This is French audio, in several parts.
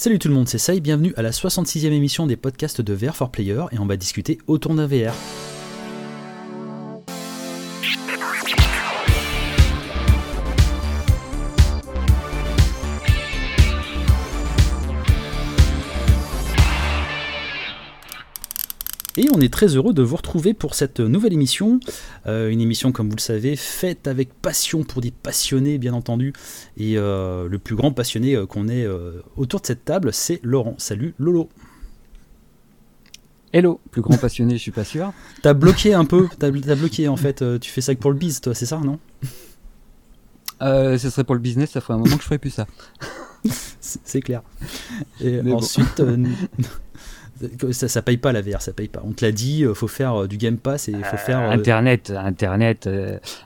Salut tout le monde, c'est Sai, bienvenue à la 66e émission des podcasts de VR for Player et on va discuter autour d'un VR. Et on est très heureux de vous retrouver pour cette nouvelle émission. Euh, une émission, comme vous le savez, faite avec passion pour des passionnés, bien entendu. Et euh, le plus grand passionné euh, qu'on ait autour de cette table, c'est Laurent. Salut Lolo. Hello, plus grand passionné, je suis pas sûr. T'as bloqué un peu, t'as as bloqué en fait. Tu fais ça que pour le biz, toi, c'est ça, non? Ce serait pour le business, ça ferait un moment que je ferais plus ça. c'est clair. Et ensuite, ça, ça paye pas la VR, ça paye pas. On te l'a dit, euh, faut faire euh, du Game Pass et faut euh, faire. Internet, Internet,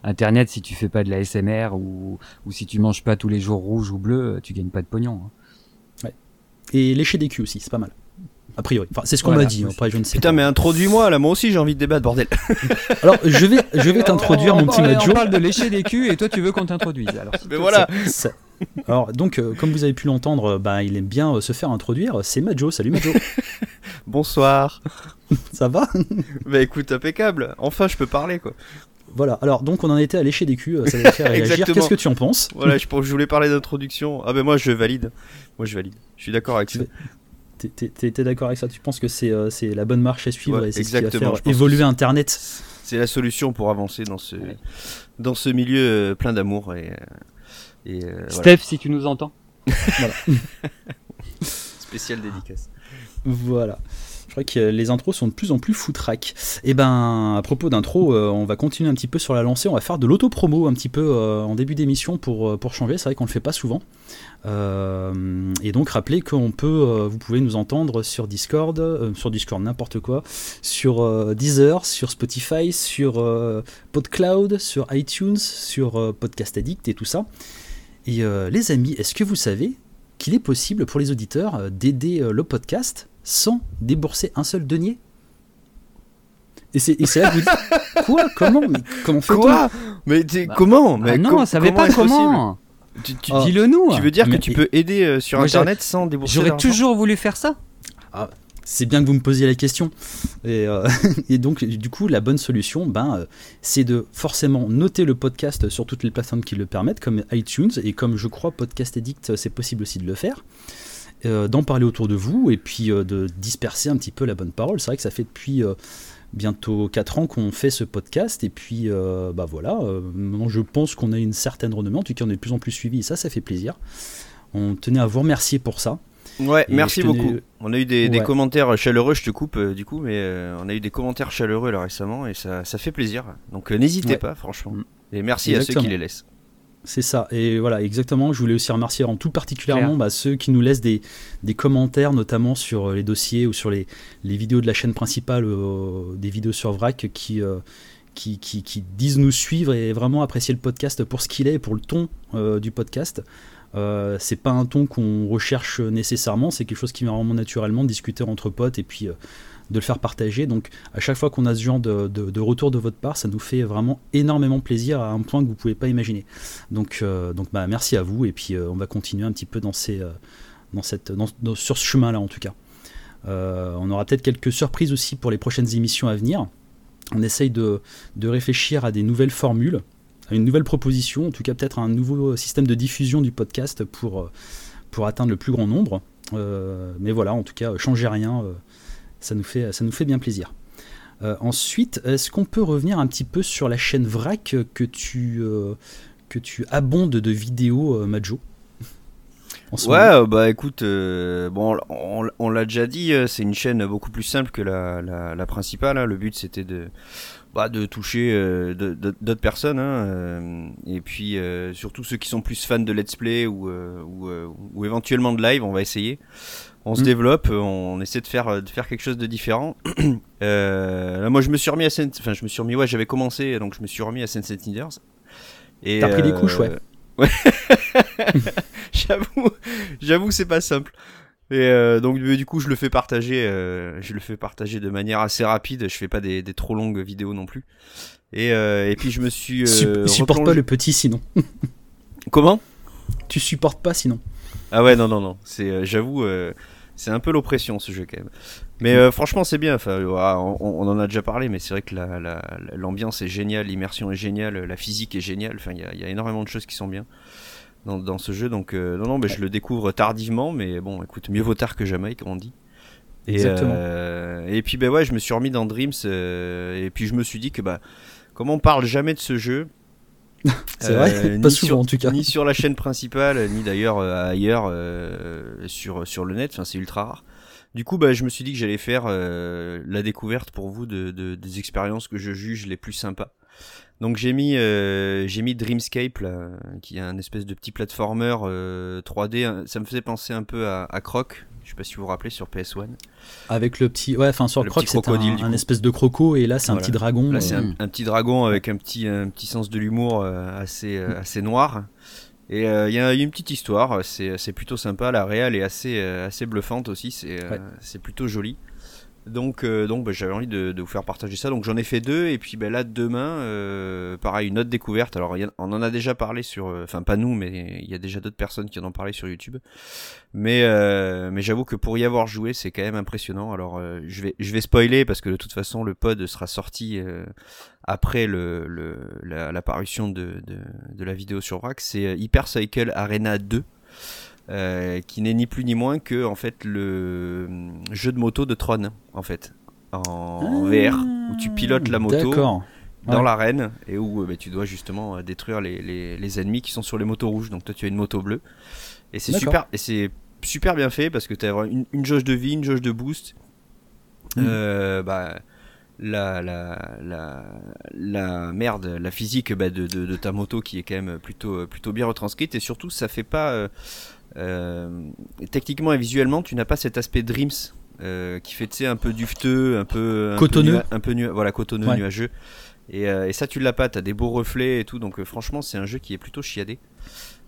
Internet. Si tu fais pas de la SMR ou, ou si tu manges pas tous les jours rouge ou bleu, tu gagnes pas de pognon. Hein. Ouais. Et lécher des culs aussi, c'est pas mal. A priori. Enfin, c'est ce qu'on m'a dit. Après, je ne sais Putain, mais introduis-moi là, moi aussi j'ai envie de débattre, bordel. alors, je vais, je vais t'introduire, mon petit Majo. On parle de lécher des culs et toi, tu veux qu'on t'introduise. Alors, mais voilà. Alors, donc, euh, comme vous avez pu l'entendre, bah, il aime bien euh, se faire introduire. C'est Majo. Salut Majo. Bonsoir. Ça va? Bah écoute, impeccable. Enfin, je peux parler quoi. Voilà, alors donc on en était à lécher des culs, euh, ça va faire réagir. Qu'est-ce que tu en penses? Voilà, je, je voulais parler d'introduction. Ah ben moi je valide. Moi je valide. Je suis d'accord avec ça. T'es d'accord avec ça? Tu penses que c'est la bonne marche à suivre et c'est ce qui va faire évoluer Internet? C'est la solution pour avancer dans ce, dans ce milieu plein d'amour et, euh, Steph, si tu nous entends. voilà. Spécial dédicace. Voilà. Je crois que les intros sont de plus en plus foutraques. Et eh ben, à propos d'intro, euh, on va continuer un petit peu sur la lancée. On va faire de l'auto-promo un petit peu euh, en début d'émission pour, pour changer. C'est vrai qu'on le fait pas souvent. Et donc, rappelez qu'on peut, vous pouvez nous entendre sur Discord, sur Discord n'importe quoi, sur Deezer, sur Spotify, sur PodCloud, sur iTunes, sur Podcast Addict et tout ça. Et euh, les amis, est-ce que vous savez qu'il est possible pour les auditeurs euh, d'aider euh, le podcast sans débourser un seul denier? Et c'est là que vous dites quoi? Comment? Mais comment fait quoi? mais bah, comment? mais non on savait pas comment tu, oh. dis-le nous tu veux dire que tu peux aider sur internet sans débourser j'aurais toujours voulu faire ça ah, c'est bien que vous me posiez la question. Et, euh, donc, du coup, la bonne solution, ben, euh, c'est de forcément noter le podcast sur toutes les plateformes qui le permettent, comme iTunes, et comme je crois Podcast Edict, c'est possible aussi de le faire. Euh, d'en parler autour de vous et puis de disperser un petit peu la bonne parole. C'est vrai que ça fait depuis bientôt 4 ans qu'on fait ce podcast et puis bah voilà, maintenant je pense qu'on a une certaine renommée, en tout cas on est de plus en plus suivi et ça ça fait plaisir. On tenait à vous remercier pour ça. Ouais, merci beaucoup. On a eu des, commentaires chaleureux, je te coupe euh, du coup, mais euh, on a eu des commentaires chaleureux là récemment et ça, ça fait plaisir. Donc euh, n'hésitez pas, franchement. Mm. Et merci à ceux qui les laissent. C'est ça, et voilà, exactement. Je voulais aussi remercier en tout particulièrement bah, ceux qui nous laissent des, des, commentaires, notamment sur les dossiers ou sur les, les vidéos de la chaîne principale, des vidéos sur VRAC, qui, qui, qui, qui, disent nous suivre et vraiment apprécier le podcast pour ce qu'il est et pour le ton du podcast. Euh, c'est pas un ton qu'on recherche nécessairement, c'est quelque chose qui vient vraiment naturellement, discuter entre potes et puis euh, de le faire partager. Donc à chaque fois qu'on a ce genre de, retour de votre part, ça nous fait vraiment énormément plaisir à un point que vous pouvez pas imaginer. Donc, euh, donc bah, merci à vous et puis on va continuer un petit peu dans ces, dans cette, sur ce chemin-là en tout cas. on aura peut-être quelques surprises aussi pour les prochaines émissions à venir. On essaye de, de réfléchir à des nouvelles formules une nouvelle proposition, en tout cas peut-être un nouveau système de diffusion du podcast pour, euh, pour atteindre le plus grand nombre. Euh, mais voilà, en tout cas, changez rien, euh, ça, nous fait, ça nous fait bien plaisir. ensuite, est-ce qu'on peut revenir un petit peu sur la chaîne VRAC que tu, que tu abondes de vidéos, Majo Ouais, bah écoute, bon, on, l'a déjà dit, c'est une chaîne beaucoup plus simple que la, la, principale. Hein. Le but c'était de, bah, de toucher euh, d'autres personnes hein, euh, et puis euh, surtout ceux qui sont plus fans de let's play ou, ou, ou, éventuellement de live on va essayer on se mm. développe on essaie de faire de faire quelque chose de différent là moi je me suis remis à Saint enfin je me suis remis ouais j'avais commencé donc je me suis remis à Sunset Leaders et t'as pris des couches ouais ouais j'avoue j'avoue c'est pas simple et euh, donc du coup je le fais partager, euh, je le fais partager de manière assez rapide. Je fais pas des, des trop longues vidéos non plus. Et, euh, et puis je me suis. Euh, supporte pas le petit sinon. Comment? Tu supportes pas sinon. Ah ouais, non, non, non. C'est, j'avoue, c'est un peu l'oppression ce jeu quand même. Mais franchement, c'est bien. Enfin, on, en a déjà parlé, mais c'est vrai que l'ambiance la, est géniale, l'immersion est géniale, la physique est géniale. Enfin, il y, y, a énormément de choses qui sont bien dans, dans ce jeu. Donc, non, non, mais je le découvre tardivement, mais bon, écoute, mieux vaut tard que jamais, comme on dit. Et, Exactement. et puis, ben ouais, je me suis remis dans Dreams, et puis je me suis dit que, bah, comme on parle jamais de ce jeu, c'est vrai, euh, pas souvent en tout cas. Ni sur la chaîne principale, ni d'ailleurs euh, ailleurs euh, sur, sur le net, enfin, c'est ultra rare. Du coup, bah, je me suis dit que j'allais faire la découverte pour vous de, de, des expériences que je juge les plus sympas. Donc j'ai mis, j'ai mis Dreamscape, là, qui est un espèce de petit platformer 3D. Ça me faisait penser un peu à, à Croc, je sais pas si vous vous rappelez sur PS1. Avec le petit, ouais, enfin sur le croc c'est un, espèce de croco et là c'est un petit dragon. Là c'est un, petit dragon avec un petit, un petit sens de l'humour euh, assez, euh, assez noir. Et euh, il y a une petite histoire, c'est plutôt sympa. La réelle est assez, assez bluffante aussi, c'est plutôt joli. Donc, euh, donc bah, j'avais envie de, vous faire partager ça. Donc j'en ai fait deux et puis bah, là demain, euh, pareil une autre découverte. Alors on en a déjà parlé sur, euh, enfin pas nous, mais il y a déjà d'autres personnes qui en ont parlé sur YouTube. Mais mais j'avoue que pour y avoir joué, c'est quand même impressionnant. Alors je vais je vais spoiler parce que de toute façon le pod sera sorti après le, le la, de, de, de la vidéo sur Vrac. C'est Hyper Cycle Arena 2. Euh, qui n'est ni plus ni moins que en fait le jeu de moto de Tron en fait en ah, VR où tu pilotes la moto dans l'arène et où bah, tu dois justement euh, détruire les, les, les, ennemis qui sont sur les motos rouges. Donc toi tu as une moto bleue. Et c'est super et c'est super bien fait parce que tu as une, une, jauge de vie une jauge de boost. Mm. euh, bah la, la, la, la, merde, la physique bah, de, de, de, ta moto qui est quand même plutôt, plutôt bien retranscrite. Et surtout ça fait pas euh, techniquement et visuellement, tu n'as pas cet aspect Dreams euh, qui fait un peu dufteux, un peu cotonneux, un peu, voilà cotonneux, nuageux. Et, euh, et, ça, tu l'as pas. T'as des beaux reflets et tout. Donc franchement, c'est un jeu qui est plutôt chiadé.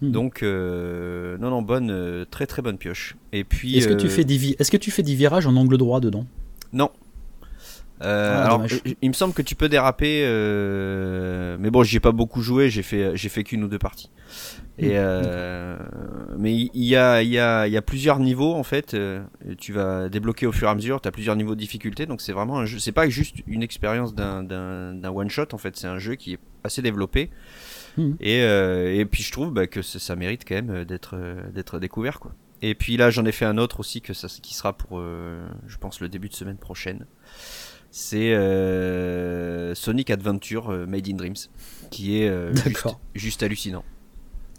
Hmm. Donc non, non, bonne, très très bonne pioche. Et puis. Est-ce que tu fais des est-ce que tu fais des virages en angle droit dedans? Non, euh, ah, alors, il me semble que tu peux déraper, euh, mais bon, j'y ai pas beaucoup joué. J'ai fait, j'ai fait qu'une ou deux parties. Et hmm. euh, mais il y a, il y a, il y a plusieurs niveaux en fait. tu vas débloquer au fur et à mesure. tu as plusieurs niveaux de difficulté, donc c'est vraiment un jeu. C'est pas juste une expérience d'un, d'un, one shot en fait. C'est un jeu qui est assez développé. Hmm. Et, et puis je trouve bah, que ça, ça, mérite quand même d'être, d'être découvert quoi. Et puis là, j'en ai fait un autre aussi que ça, qui sera pour, je pense, le début de semaine prochaine c'est euh, Sonic Adventure euh, Made in Dreams, qui est euh, juste, hallucinant.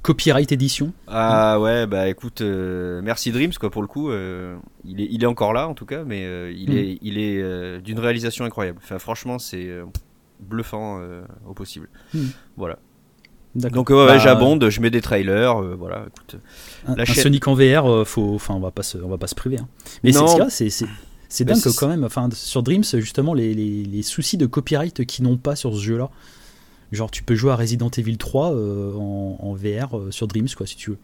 Copyright édition Ah ouais, bah écoute, merci Dreams quoi pour le coup. il, est, il est encore là en tout cas, mais il, mm. est, il est d'une réalisation incroyable. Enfin franchement, c'est bluffant au possible. Mm. Voilà. Donc ouais, bah, j'abonde, je mets des trailers, voilà. Écoute, un, Sonic en VR, faut, enfin on va pas se, on va pas se priver. Hein. Mais c'est c'est c'est dingue que quand même, enfin, sur Dreams, justement, les, les, soucis de copyright qu'ils n'ont pas sur ce jeu-là. Genre, tu peux jouer à Resident Evil 3 euh, en, VR euh, sur Dreams, quoi, si tu veux.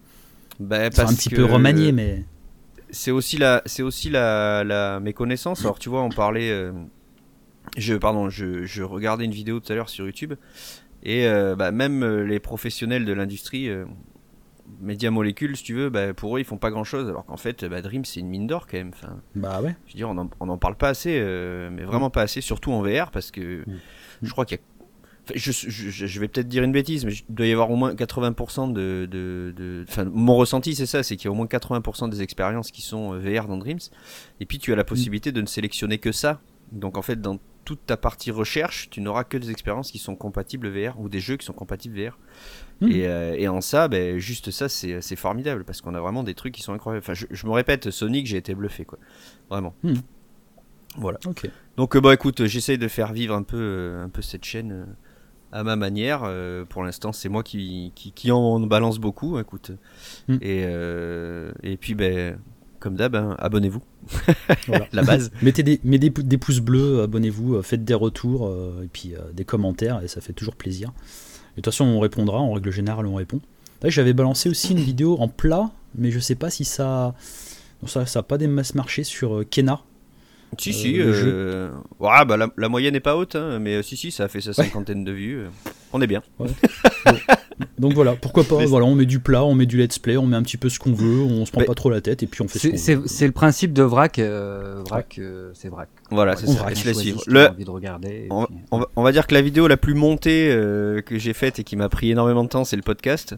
Bah, c'est un petit peu remanié, mais. C'est aussi la, c'est aussi la, la, méconnaissance. Alors, tu vois, on parlait. Euh, je, pardon, je, je, regardais une vidéo tout à l'heure sur YouTube. Et bah, même les professionnels de l'industrie Média Molécule, si tu veux, bah, pour eux, ils font pas grand chose. Alors qu'en fait, bah, Dream, c'est une mine d'or quand même. Enfin, bah ouais. Je veux dire, on en, parle pas assez, euh, mais vraiment pas assez, surtout en VR, parce que mm. je crois qu'il y a. je, je, vais peut-être dire une bêtise, mais il doit y avoir au moins 80% de. de, Enfin, mon ressenti, c'est ça c'est qu'il y a au moins 80% des expériences qui sont euh, VR dans Dreams. Et puis, tu as la mm. possibilité de ne sélectionner que ça. Donc, en fait, dans toute ta partie recherche, tu n'auras que des expériences qui sont compatibles VR ou des jeux qui sont compatibles VR. Hmm. Euh, et, en ça, ben, juste ça, c'est formidable parce qu'on a vraiment des trucs qui sont incroyables. Enfin, je, me répète, Sonic, j'ai été bluffé, quoi. Vraiment. Hmm. Voilà. Donc, euh, bah, écoute, j'essaye de faire vivre un peu, euh, un peu cette chaîne à ma manière. pour l'instant, c'est moi qui, qui, en balance beaucoup, écoute. Hmm. Et, et puis, ben, comme d'hab, hein, abonnez-vous. La base. Mettez des, des, des, pouces bleus, abonnez-vous, faites des retours et puis des commentaires et ça fait toujours plaisir de toute façon, on répondra, en règle générale, on répond. J'avais balancé aussi une vidéo en plat, mais je sais pas si ça. ça n'a pas des masses marché sur euh, Kena. Si, si. Euh, euh bah, la, moyenne n'est pas haute, hein, mais si, si, ça a fait sa cinquantaine de vues. On est bien. Donc voilà, pourquoi pas, voilà, on met du plat, on met du let's play, on met un petit peu ce qu'on veut, on se prend pas trop la tête et puis on fait ce C'est c'est le principe de vrac, euh, vrac euh, c'est vrac. Voilà, c'est ça. Le... Envie de regarder, on, va, on, va, dire que la vidéo la plus montée euh, que j'ai faite et qui m'a pris énormément de temps, c'est le podcast.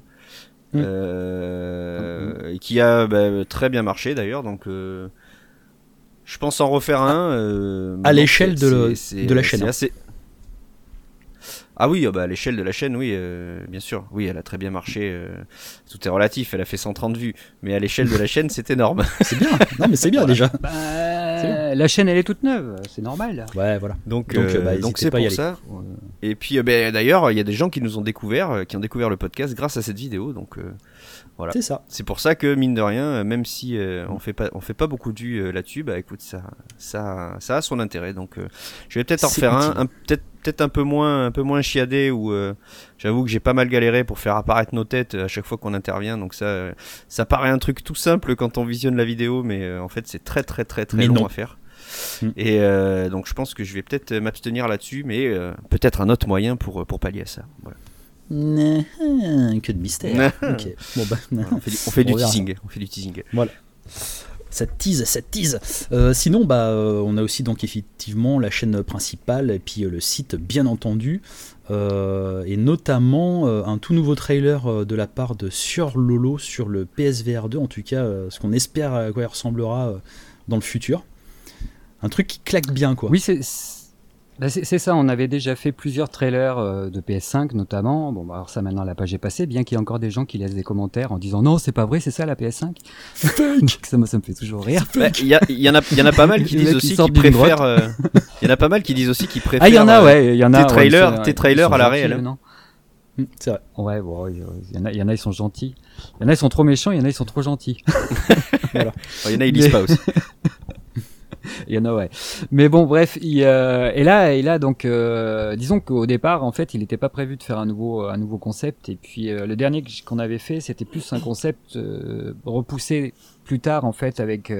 Mm. Euh, qui a bah, très bien marché d'ailleurs, donc je pense en refaire un. à l'échelle de, de, la chaîne. Ah oui, oh bah à l'échelle de la chaîne, oui, euh, bien sûr. Oui, elle a très bien marché. Euh, tout est relatif, elle a fait 130 vues. Mais à l'échelle de la chaîne, c'est énorme. c'est bien. Non, mais c'est bien déjà. Bah, la chaîne, elle est toute neuve, c'est normal. Ouais, voilà. Donc, donc, euh, bah, c'est pour ça. Et puis, bah, d'ailleurs, il y a des gens qui nous ont découvert, qui ont découvert le podcast grâce à cette vidéo. Donc, voilà. C'est ça. C'est pour ça que mine de rien, même si on fait pas, on fait pas beaucoup de vues là-dessus, bah écoute, ça, ça, ça a son intérêt. Donc, je vais peut-être en refaire un, un peut-être peut-être un peu moins un peu moins chiadé où euh, j'avoue que j'ai pas mal galéré pour faire apparaître nos têtes à chaque fois qu'on intervient donc ça ça paraît un truc tout simple quand on visionne la vidéo mais euh, en fait c'est très très très très long à faire mm. et euh, donc je pense que je vais peut-être m'abstenir là-dessus mais peut-être un autre moyen pour pour pallier à ça voilà. Que de mystère. bon, bah, on fait, on fait du teasing. On fait du teasing. Voilà ça tease, ça tease. Euh, sinon, bah, euh, on a aussi donc effectivement la chaîne principale et puis euh, le site, bien entendu, et notamment un tout nouveau trailer de la part de Sur Lolo sur le PSVR 2, en tout cas, ce qu'on espère à quoi il ressemblera dans le futur. Un truc qui claque bien, quoi. Oui, c'est bah, c'est ça, on avait déjà fait plusieurs trailers euh, de PS5 notamment. Bon, bah, alors ça maintenant la page est passée, bien qu'il y ait encore des gens qui laissent des commentaires en disant non, c'est pas vrai, c'est ça la PS5. ça, me, ça me fait toujours rire. Bah, il y, y, en a, y en a pas mal qui disent aussi qu'ils préfèrent. Euh, il y en a pas mal qui disent aussi qu'ils préfèrent. Ah, il y en a, ouais, il y en a. Tes trailers, tes trailers à la réelle. Non mm, c'est vrai. Ouais, bon, il y en a, il y en a, ils sont gentils. Il y en a, ils sont trop méchants, il y en a, ils sont trop gentils. voilà. Il y en a, ils lisent pas aussi. Il y en a ouais. Mais bon, bref, il, euh, et là, et là donc, euh, disons qu'au départ, en fait, il n'était pas prévu de faire un nouveau, un nouveau concept. Et puis euh, le dernier qu'on avait fait, c'était plus un concept repoussé plus tard, en fait, avec,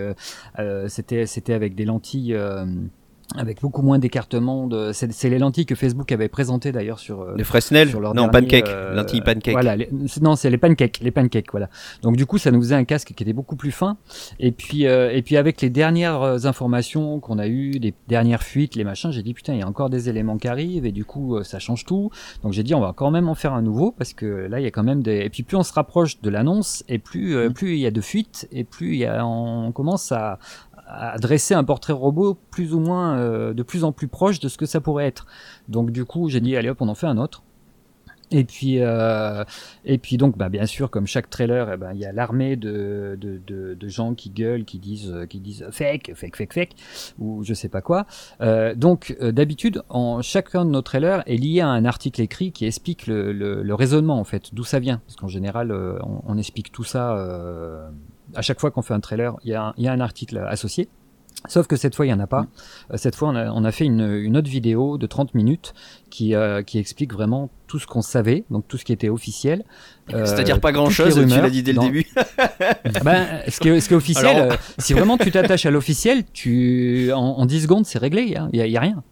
c'était, c'était avec des lentilles avec beaucoup moins d'écartement. De... C'est les lentilles que Facebook avait présentées d'ailleurs sur euh, les Fresnel, sur leur non pancake, euh, lentilles pancake. Voilà, non c'est les pancakes, les pancakes, voilà. Donc du coup ça nous faisait un casque qui était beaucoup plus fin. Et puis euh, et puis avec les dernières euh, informations qu'on a eues, les dernières fuites, les machins, j'ai dit putain il y a encore des éléments qui arrivent et du coup ça change tout. Donc j'ai dit on va quand même en faire un nouveau parce que là il y a quand même des et puis plus on se rapproche de l'annonce et plus mmh. plus il y a de fuites et plus il y a on commence à à dresser un portrait robot plus ou moins euh, de plus en plus proche de ce que ça pourrait être. Donc du coup, j'ai dit allez hop, on en fait un autre. Et puis, euh, et puis donc, bah, bien sûr, comme chaque trailer, eh ben, il y a l'armée de, de, de, de, gens qui gueulent, qui disent, qui disent fake, fake, fake, fake, ou je sais pas quoi. Euh, donc, euh, d'habitude, en chacun de nos trailers est lié à un article écrit qui explique le, le, le raisonnement en fait, d'où ça vient, parce qu'en général, euh, on, on, explique tout ça à chaque fois qu'on fait un trailer, il y, a un, il y a un article associé. Sauf que cette fois, il n'y en a pas. Mm. Cette fois, on a, on a fait une, une, autre vidéo de 30 minutes qui, euh, qui explique vraiment tout ce qu'on savait, donc tout ce qui était officiel. Euh, C'est-à-dire pas grand-chose, tu l'as dit dès le début. ben, ce, qui est, ce qui est officiel, euh, si vraiment tu t'attaches à l'officiel, tu en, en 10 secondes, c'est réglé, il hein. n'y a, rien.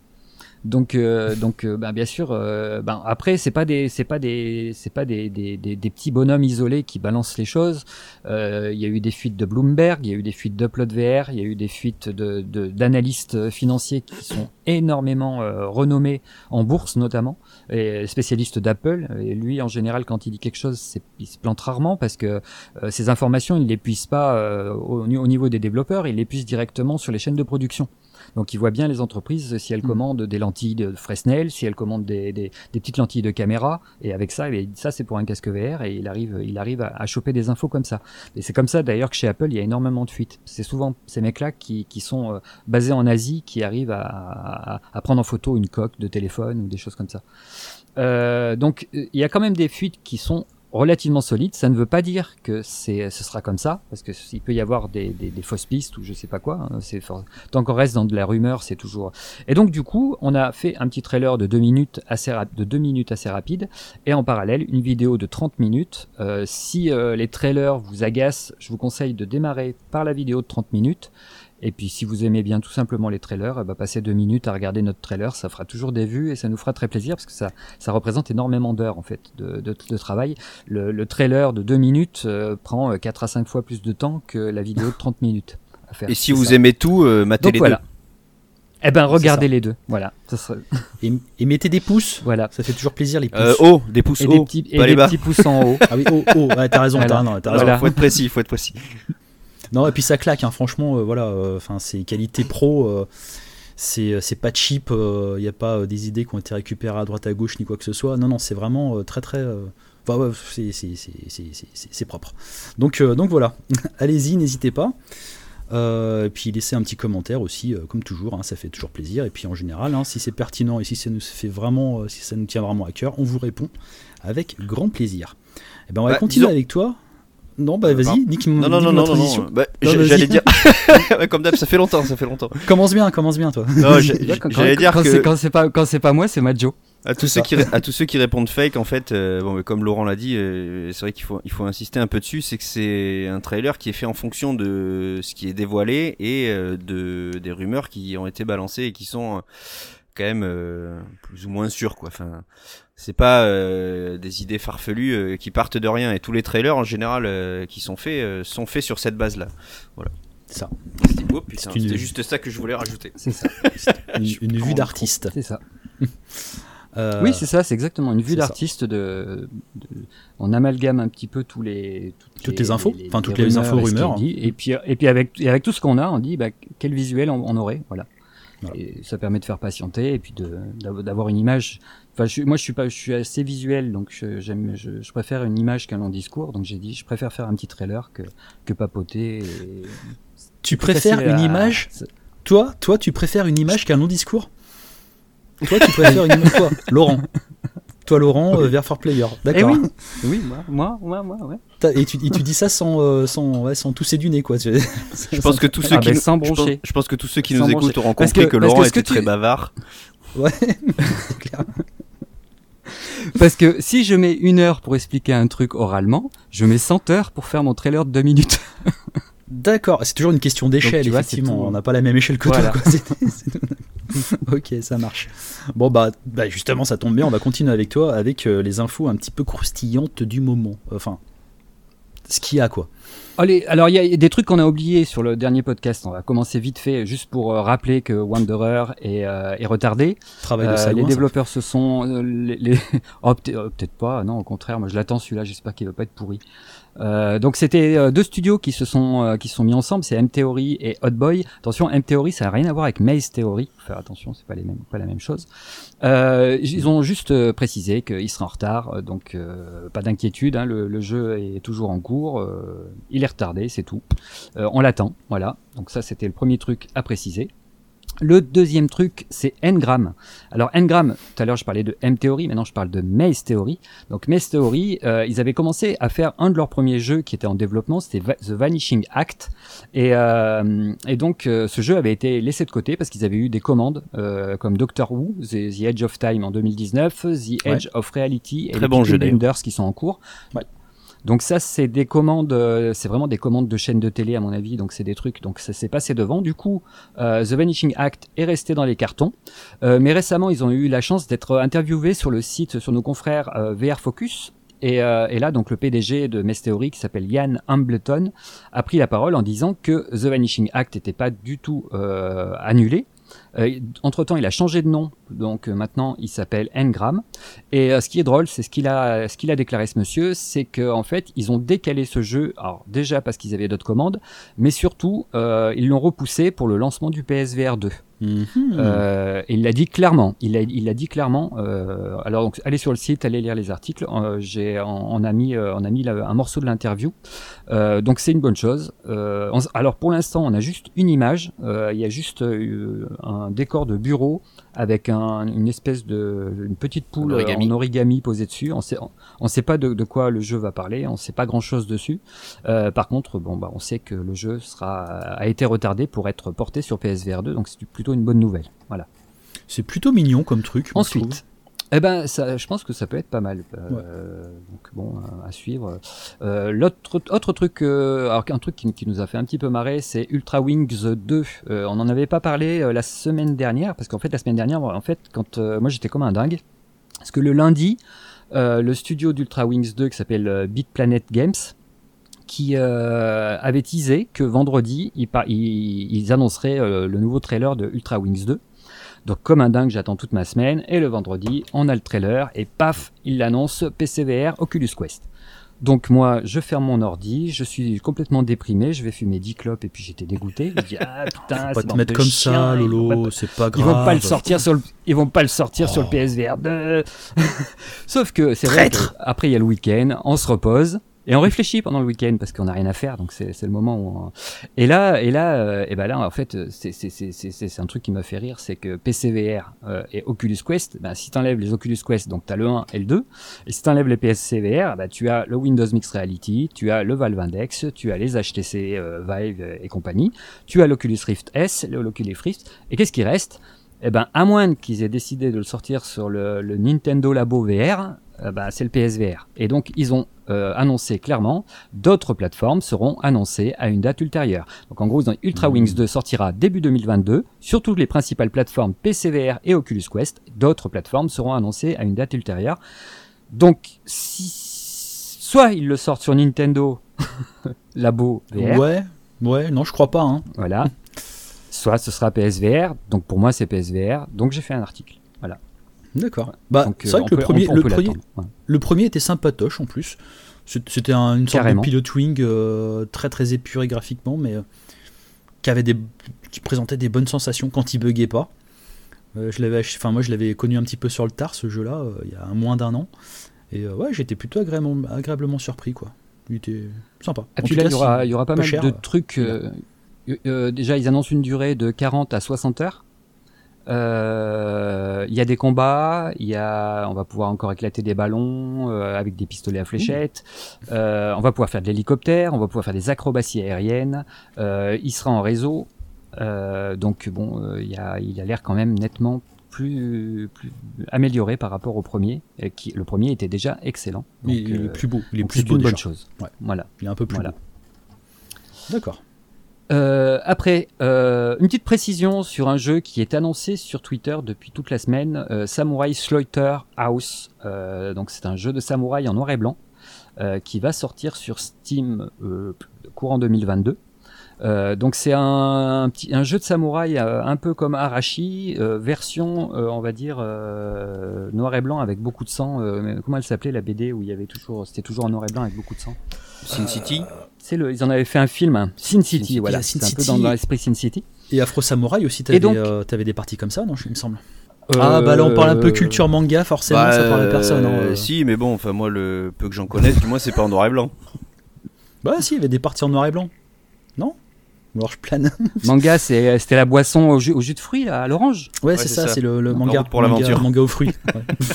Donc, euh, donc, euh, ben, bien sûr, euh, ben, après, c'est pas des, c'est pas des, c'est pas des, des, des, des, petits bonhommes isolés qui balancent les choses. Il y a eu des fuites de Bloomberg, il y a eu des fuites d'Upload VR, il y a eu des fuites d'analystes financiers qui sont énormément renommés en bourse notamment, et spécialistes d'Apple. Et lui, en général, quand il dit quelque chose, il se plante rarement parce que ces informations, il les puise pas au, au niveau des développeurs, il les puise directement sur les chaînes de production. Donc il voit bien les entreprises si elles mm. commandent des lentilles de Fresnel, si elles commandent des, des, des petites lentilles de caméra, et avec ça, et ça c'est pour un casque VR, et il arrive, il arrive à, à choper des infos comme ça. Et c'est comme ça d'ailleurs que chez Apple, il y a énormément de fuites. C'est souvent ces mecs-là qui, qui sont euh, basés en Asie, qui arrivent à, à, à, prendre en photo une coque de téléphone ou des choses comme ça. Euh, donc il y a quand même des fuites qui sont relativement solide. Ça ne veut pas dire que c'est, ce sera comme ça, parce que il peut y avoir des, des, fausses pistes ou je sais pas quoi. Hein, c'est tant qu'on reste dans de la rumeur, c'est toujours. Et donc du coup, on a fait un petit trailer de deux minutes assez de deux minutes assez rapide, et en parallèle une vidéo de 30 minutes. Euh, si euh, les trailers vous agacent, je vous conseille de démarrer par la vidéo de 30 minutes Et puis si vous aimez bien tout simplement les trailers, eh ben, passez deux minutes à regarder notre trailer, ça fera toujours des vues et ça nous fera très plaisir parce que ça, ça représente énormément d'heures en fait de, de, de travail. Le, le, trailer de deux minutes euh, prend 4 à 5 fois plus de temps que la vidéo de 30 minutes à faire. Et si vous aimez tout, euh, matez les voilà. deux. Eh ben regardez les deux, voilà. Ça serait... et, mettez des pouces, voilà. Ça fait toujours plaisir les pouces. Euh, haut, des pouces et haut, des petits, et des petits pouces en haut. ah oui, haut, haut. Ouais, t'as raison, voilà. t'as, t'as raison. Voilà. Faut être précis, faut être précis. Non, et puis ça claque, hein, franchement, euh, voilà, euh, c'est qualité pro, euh, c'est, pas cheap, il n'y a pas des idées qui ont été récupérées à droite à gauche ni quoi que ce soit. Non, non, c'est vraiment très très. Enfin, ouais, c'est, propre. Donc, donc voilà, allez-y, n'hésitez pas. et puis laissez un petit commentaire aussi, comme toujours, hein, ça fait toujours plaisir. Et puis en général, hein, si c'est pertinent et si ça nous fait vraiment, si ça nous tient vraiment à cœur, on vous répond avec grand plaisir. Et ben on va Bah, continuer disons- avec toi. Non, bah vas-y, nique Non, non, non, non, non, non. Bah, Non, j'allais dire. Comme d'hab, ça fait longtemps, ça fait longtemps. Commence bien, commence bien toi. Non, j'allais dire quand que. c'est- quand c'est pas quand c'est pas moi, c'est Majo. À tous, ceux qui, ré- à tous ceux qui répondent fake, en fait, euh, bon, mais comme Laurent l'a dit, euh, c'est vrai qu'il faut, il faut insister un peu dessus, c'est que c'est un trailer qui est fait en fonction de ce qui est dévoilé et euh, de, des rumeurs qui ont été balancées et qui sont euh, quand même euh, plus ou moins sûres, quoi. Enfin, c'est pas euh, des idées farfelues euh, qui partent de rien et tous les trailers en général euh, qui sont faits euh, sont faits sur cette base-là. Ça, C'était oh, putain, C'est une- c'était juste ça que je voulais rajouter. C'est ça. une, vue d'artiste. C'est ça. Euh, Oui, c'est ça, c'est exactement une vue ça. d'artiste de, de- On amalgame un petit peu tous les Toutes les infos, enfin, toutes les infos, rumeurs. dit. Et puis et puis avec et avec tout ce qu'on a, on dit bah, quel visuel on, on aurait, voilà. Voilà. Et ça permet de faire patienter et puis d'avoir une image. Enfin, je, moi, je suis pas, je suis assez visuel, donc je, j'aime, je, je préfère une image qu'un long discours. Donc j'ai dit, je préfère faire un petit trailer que que papoter. Et... tu préfères une à- image Toi, toi, tu préfères une image qu'un long discours? Toi, tu préfères une image Laurent. Toi, Laurent, euh, vers For Player. Eh D'accord. oui, oui, moi, moi, moi, moi, ouais. Et tu, et tu dis ça sans, euh, sans, ouais, sans tousser du nez, quoi. tu- Je pense que tous ceux Ah qui nous- sans broncher. je pense que tous ceux qui nous écoutent auront compris que- que, Laurent que était tu- très bavard. Ouais, clair. Parce que si je mets une heure pour expliquer un truc oralement, je mets 100 heures pour faire mon trailer de deux minutes. D'accord, c'est toujours une question d'échelle, vois, effectivement. tout. On n'a pas la même échelle que Voilà. toi. quoi. Ok, ça marche. Bon, bah, bah, justement, ça tombe bien. On va continuer avec toi avec euh, les infos un petit peu croustillantes du moment. Enfin, ce qu'il y a, quoi. Allez, alors il y a des trucs qu'on a oubliés sur le dernier podcast. On va commencer vite fait, juste pour euh, rappeler que Wanderer est, euh, est retardé. Travail de salon. les ça. développeurs se sont, les, les- oh, peut- peut-être pas, non, au contraire, moi je l'attends celui-là. J'espère qu'il va pas être pourri. Euh, donc c'était euh, deux studios qui se sont euh, qui se sont mis ensemble, c'est M Theory et Hot Boy. Attention, M Theory, ça n'a rien à voir avec Maze Theory. Faut faire attention, c'est pas les mêmes, pas la même chose. Euh, ils ont juste euh, précisé qu'il sera en retard, euh, donc pas d'inquiétude. Hein, le, le jeu est toujours en cours, il est retardé, c'est tout. On l'attend, voilà. Donc ça, c'était le premier truc à préciser. Le deuxième truc, c'est Ngram. Alors Ngram, tout à l'heure je parlais de M Theory, maintenant je parle de Maze Theory. Donc Maze Theory, euh, ils avaient commencé à faire un de leurs premiers jeux qui était en développement, c'était The Vanishing Act. Et, euh, et donc euh, ce jeu avait été laissé de côté parce qu'ils avaient eu des commandes comme Doctor Who, The, The Edge of Time en 2019, The Edge of Reality et Très les bon Peaky jeu, d'ailleurs. Blinders qui sont en cours. Ouais. Donc ça c'est des commandes, euh, c'est vraiment des commandes de chaînes de télé à mon avis, donc c'est des trucs, donc ça s'est passé devant. Du coup, euh, The Vanishing Act est resté dans les cartons, Euh, mais récemment ils ont eu la chance d'être interviewés sur le site, sur nos confrères euh, VR Focus. Et, euh, et là, donc le PDG de Mess Theory, qui s'appelle Yann Hambleton, a pris la parole en disant que The Vanishing Act n'était pas du tout annulé. Euh, entre temps, il a changé de nom, donc euh, maintenant il s'appelle Ngram. Et euh, ce qui est drôle, c'est ce qu'il a, ce qu'il a déclaré ce monsieur, c'est qu'en en fait, ils ont décalé ce jeu. Alors déjà parce qu'ils avaient d'autres commandes, mais surtout euh, ils l'ont repoussé pour le lancement du PSVR 2. Mhm. Euh, il l'a dit clairement. Il l'a il l'a dit clairement. Euh, alors donc allez sur le site, allez lire les articles. Euh, J'ai on, on a mis euh, on a mis un morceau de l'interview. Euh, donc c'est une bonne chose. Euh, on- alors pour l'instant on a juste une image. Euh, Il y a juste euh, un décor de bureau avec un, une espèce de une petite poule En origami. en origami posée dessus. On sait on, on sait pas de, de quoi le jeu va parler. On sait pas grand chose dessus. Euh, par contre bon bah on sait que le jeu sera a été retardé pour être porté sur PSVR 2. Donc c'est plutôt une bonne nouvelle. Voilà. C'est plutôt mignon comme truc. Ensuite, Eh ben, ça, je pense que ça peut être pas mal. Euh, donc bon, à suivre. Euh, L'autre autre truc, euh, alors un truc qui, qui, nous a fait un petit peu marrer, c'est Ultra Wings 2. Euh, on n'en avait pas parlé euh, la semaine dernière, parce qu'en fait la semaine dernière, en fait, quand moi j'étais comme un dingue, parce que le lundi, le studio d'Ultra Wings 2 qui s'appelle Beat Planet Games, qui avait teasé que vendredi, ils, ils, ils annonceraient le nouveau trailer de Ultra Wings 2. Donc comme un dingue, j'attends toute ma semaine et le vendredi, on a le trailer et paf, il l'annonce PCVR Oculus Quest. Donc moi, je ferme mon ordi, je suis complètement déprimé, je vais fumer 10 clopes et puis j'étais dégoûté. Je dis ah putain, pas te mettre comme ça, Lolo, c'est pas grave. Ils vont pas le sortir sur le, ils vont pas le sortir sur le oh. PSVR 2. Sauf que c'est vrai. Après il y a le week-end, on se repose. Et on réfléchit pendant le week-end parce qu'on n'a rien à faire, donc c'est le moment où. On... Et là, et là, euh, et ben là, en fait, c'est un truc qui m'a fait rire, c'est que PCVR euh, et Oculus Quest, ben, si t'enlèves les Oculus Quest, donc t'as le 1 et le 2, et si t'enlèves les PSCVR, ben, tu as le Windows Mixed Reality, tu as le Valve Index, tu as les HTC euh, Vive et compagnie, tu as l'Oculus Rift S, l'Oculus Rift, et qu'est-ce qui reste? Eh ben, à moins qu'ils aient décidé de le sortir sur le, le Nintendo Labo VR, ben, c'est le PSVR. Et donc, ils ont euh, annoncé clairement, d'autres plateformes seront annoncées à une date ultérieure. Donc en gros, Ultra mmh. Wings 2 sortira début 2022 sur toutes les principales plateformes PCVR et Oculus Quest. D'autres plateformes seront annoncées à une date ultérieure. Donc si soit ils le sortent sur Nintendo Labo VR. Ouais, ouais, non, je crois pas. Hein. Voilà. Soit ce sera PSVR. Donc pour moi, c'est PSVR. Donc j'ai fait un article. Voilà. D'accord. Bah, c'est vrai euh, que le premier, le, premier, le premier était sympatoche en plus. C'était une sorte de pilot wing euh, très très épuré graphiquement, mais euh, qui avait des, qui présentait des bonnes sensations quand il buguait pas. je l'avais, enfin moi je l'avais connu un petit peu sur le tard ce jeu-là, il y a moins d'un an, et ouais j'étais plutôt agréablement, agréablement, surpris quoi. Il était sympa. Et puis là, il y, aura, il y aura pas mal de trucs. déjà, ils annoncent une durée de 40 à 60 heures. Euh, il y a des combats, il y a, on va pouvoir encore éclater des ballons euh, avec des pistolets à fléchettes. Euh, on va pouvoir faire de l'hélicoptère, on va pouvoir faire des acrobaties aériennes. il sera en réseau, donc bon, il, y a, il a l'air quand même nettement plus, plus amélioré par rapport au premier. Qui, le premier était déjà excellent. il est plus beau, il est plus beau. Une bonne chose. Voilà. Il est un peu plus beau. D'accord. Euh, après, euh, une petite précision sur un jeu qui est annoncé sur Twitter depuis toute la semaine, euh, Samurai Slaughter House. donc c'est un jeu de samouraï en noir et blanc qui va sortir sur Steam courant 2022. donc c'est un, petit, un jeu de samouraï un peu comme Arashi, version on va dire noir et blanc avec beaucoup de sang. comment elle s'appelait la BD où il y avait toujours, c'était toujours en noir et blanc avec beaucoup de sang? Sin City le, ils en avaient fait un film, hein. Sin City, voilà. C'est un peu dans, l'esprit Sin City. Et Afro Samurai aussi, t'avais euh, avais des parties comme ça, non, il me semble. Ah bah là on parle un peu euh, culture manga forcément bah, ça parle à personne. Hein, euh. Si mais bon enfin moi le peu que j'en connaisse du moins c'est pas en noir et blanc. Bah si il y avait des parties en noir et blanc. Je plane. manga, c'était la boisson au jus, au jus de fruits, là, à l'orange? Ouais, c'est ça, c'est le, manga. pour l'aventure. Manga, aux fruits.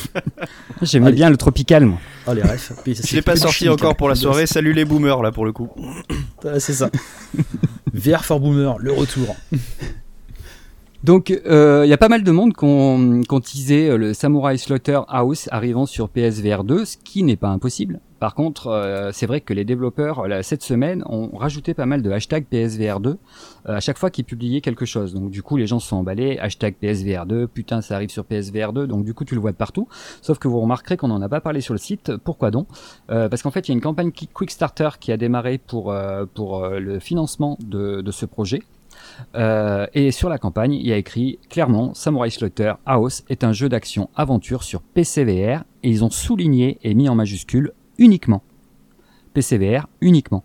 J'aimais bien le tropical, moi. Oh, les refs. Je l'ai pas sorti encore pour la soirée. Salut les boomers, là, pour le coup. c'est ça. VR for Boomer, le retour. Donc, il euh, y a pas mal de monde qui ont, teasé euh, le Samurai Slaughter House arrivant sur PSVR 2, ce qui n'est pas impossible. Par contre, euh, c'est vrai que les développeurs, cette semaine, ont rajouté pas mal de hashtags PSVR2 à chaque fois qu'ils publiaient quelque chose. Donc, du coup, les gens se sont emballés. Hashtag PSVR2, putain, ça arrive sur PSVR2. Donc, du coup, tu le vois de partout. Sauf que vous remarquerez qu'on n'en a pas parlé sur le site. Pourquoi donc? Parce qu'en fait, il y a une campagne Quickstarter qui a démarré pour, le financement de, ce projet. Euh, et sur la campagne, il y a écrit clairement Samurai Slaughter House est un jeu d'action aventure sur PCVR et ils ont souligné et mis en majuscule uniquement. PCVR uniquement.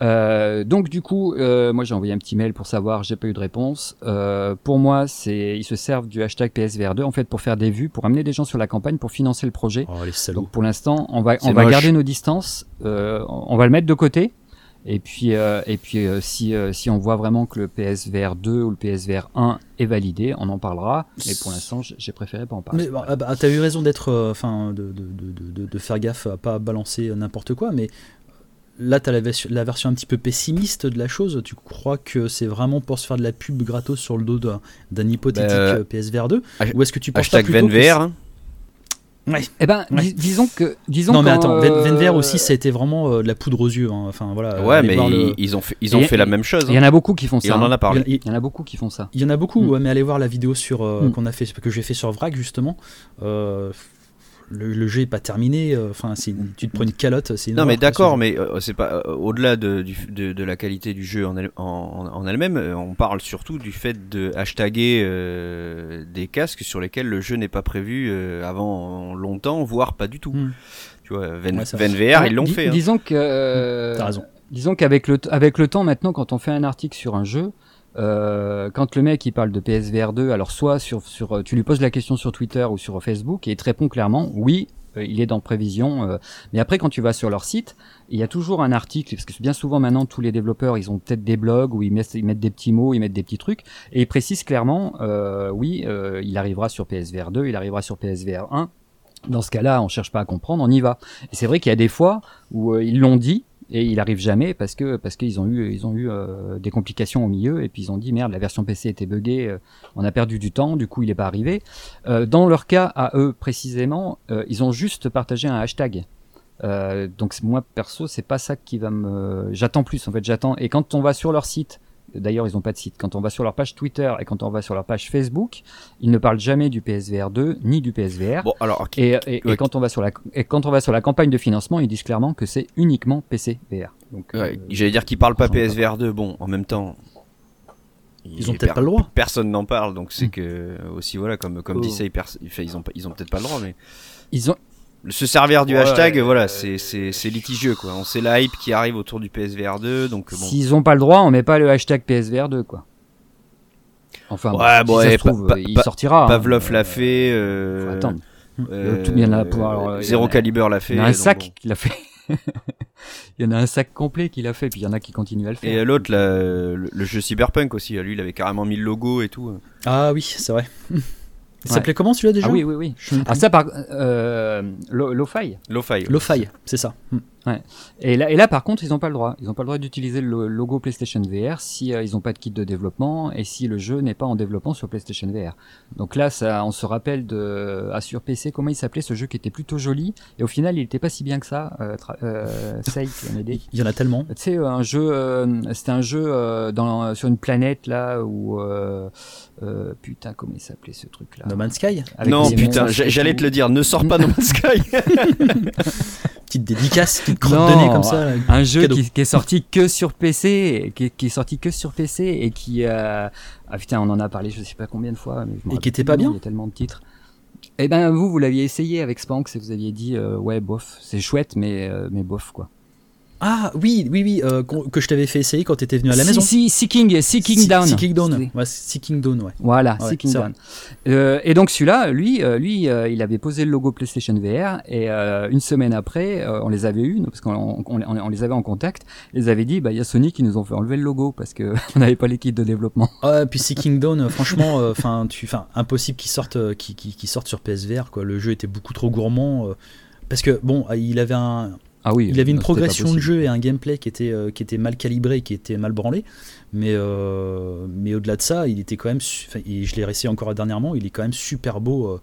Euh, donc du coup, euh, moi j'ai envoyé un petit mail pour savoir, j'ai pas eu de réponse. pour moi, c'est ils se servent du hashtag PSVR2 en fait pour faire des vues, pour amener des gens sur la campagne, pour financer le projet. Oh, donc pour l'instant, on va on va garder nos distances, on va le mettre de côté et puis, euh, et puis euh, si, euh, si on voit vraiment que le PSVR 2 ou le PSVR 1 est validé, on en parlera. Mais pour l'instant, j'ai préféré pas en parler. Mais ah bah, t'as eu raison d'être, enfin, de, de, de, de, faire gaffe à pas balancer n'importe quoi. Mais là, t'as la, la version un petit peu pessimiste de la chose. Tu crois que c'est vraiment pour se faire de la pub gratos sur le dos d'un hypothétique bah, PSVR 2 Ou est-ce que tu penses hashtag Ouais. Eh ben, disons que, disons. Non mais attends, Venver aussi, ça a été vraiment de la poudre aux yeux. Hein. Enfin voilà. Ouais, mais ils, ont fait, ils ont fait la même chose. Il y en a beaucoup qui font ça. Et on en a parlé. Il y en a beaucoup qui font ça. Il y en a beaucoup, mm. mais allez voir la vidéo sur mm. qu'on a fait, que j'ai fait sur Vrac justement le, jeu est pas terminé. Euh, enfin, tu te prends une calotte. C'est non, mais d'accord, mais euh, c'est pas euh, au-delà de, de, la qualité du jeu en, en, elle-même. on parle surtout du fait de hashtaguer des casques sur lesquels le jeu n'est pas prévu avant longtemps, voire pas du tout. Hmm. Tu vois, Ven, VR, ils l'ont fait. Hein. Disons que. T'as raison. Disons qu'avec le, avec le temps maintenant, quand on fait un article sur un jeu, euh, quand le mec il parle de PSVR 2, alors soit sur, sur, euh, tu lui poses la question sur Twitter ou sur Facebook et il te répond clairement oui, euh, il est dans prévision. mais après quand tu vas sur leur site, il y a toujours un article parce que bien souvent maintenant tous les développeurs ils ont peut-être des blogs où ils mettent, ils mettent des petits mots, ils mettent des petits trucs et ils précisent clairement oui, il arrivera sur PSVR 2, il arrivera sur PSVR 1. Dans ce cas-là, on cherche pas à comprendre, on y va. Et c'est vrai qu'il y a des fois où ils l'ont dit, et il arrive jamais parce que parce qu'ils ont eu ils ont eu euh, des complications au milieu et puis ils ont dit merde la version PC était buggée euh, on a perdu du temps du coup il est pas arrivé. Euh, dans leur cas à eux précisément ils ont juste partagé un hashtag. Donc moi perso c'est pas ça qui va me j'attends plus en fait j'attends. Et quand on va sur leur site D'ailleurs, ils n'ont pas de site. Quand on va sur leur page Twitter et quand on va sur leur page Facebook, ils ne parlent jamais du PSVR 2 ni du PSVR. Bon, alors, et, quand on va sur la et quand on va sur la campagne de financement, ils disent clairement que c'est uniquement PC VR. Donc, euh, j'allais dire qu'ils parlent pas PSVR 2. Bon, en même temps, ils ont peut-être pas le droit. Personne n'en parle, donc c'est hmm. que aussi voilà, comme comme dit ça, ils, ils ont ils ont peut-être pas le droit, mais ils ont se servir du hashtag, voilà, c'est litigieux quoi. On sait la hype qui arrive autour du PSVR 2, donc bon. S'ils ont pas le droit, on met pas le hashtag PSVR 2 quoi. Enfin, ouais, bon, si trouve, il sortira. Hein. Pavlov l'a fait. Euh, attends. Euh, il y en a pour, alors, Zéro calibre l'a fait. Il y en a un sac qui l'a fait. il y en a un sac complet qui l'a fait, puis il y en a qui continuent à le faire. Et l'autre, le, le, jeu Cyberpunk aussi, lui, il avait carrément mis le logo et tout. Ah oui, c'est vrai. Il s'appelait comment celui-là déjà? Ah oui, oui, oui. Ah, ça, par. Euh, Lo-Fi. Lo-Fi. Lo-Fi, c'est ça. Ouais. Et là, et là, par contre, ils n'ont pas le droit. Ils n'ont pas le droit d'utiliser le logo PlayStation VR si euh, ils n'ont pas de kit de développement et si le jeu n'est pas en développement sur PlayStation VR. Donc là, ça, on se rappelle de ah, sur PC comment il s'appelait ce jeu qui était plutôt joli et au final, il n'était pas si bien que ça. Euh, euh, il y en a tellement. Tu sais, un jeu, euh, c'était un jeu dans sur une planète là où putain comment il s'appelait ce truc là. No Man's Sky? non putain, j'allais te le dire. Ne sors pas No Man's Sky. petite dédicace, crotte de nez comme ça. un jeu qui, est sorti que sur PC, qui, est sorti que sur PC et qui, euh... ah putain, on en a parlé, je sais pas combien de fois, et qui était pas bien. Il y a tellement de titres. Eh ben vous, vous l'aviez essayé avec Spanx et vous aviez dit euh, ouais bof, c'est chouette mais euh, mais bof quoi. Ah oui, oui, oui, euh, que je t'avais fait essayer quand tu étais venu à la maison. Si, Seeking, Seeking Down. Seeking Down, ouais, Seeking Down, ouais. Voilà, Seeking Down. Euh, et donc celui-là, lui, euh, lui, il avait posé le logo PlayStation VR et une semaine après, on les avait eu parce qu'on on, les avait en contact. Ils les avait dit, bah il y a Sony qui nous ont fait enlever le logo parce que on n'avait pas l'équipe de développement. Ouais, puis Seeking Down, franchement, enfin, tu, impossible qu'il sorte, qui, qui, qui sorte sur PSVR, quoi. Le jeu était beaucoup trop gourmand parce que bon, il avait un ah oui, il avait une progression de jeu et un gameplay qui était, euh, qui était mal calibré, qui était mal branlé. Mais, euh, mais au-delà de ça, il était quand même. Et je l'ai réessayé encore dernièrement, il est quand même super beau euh,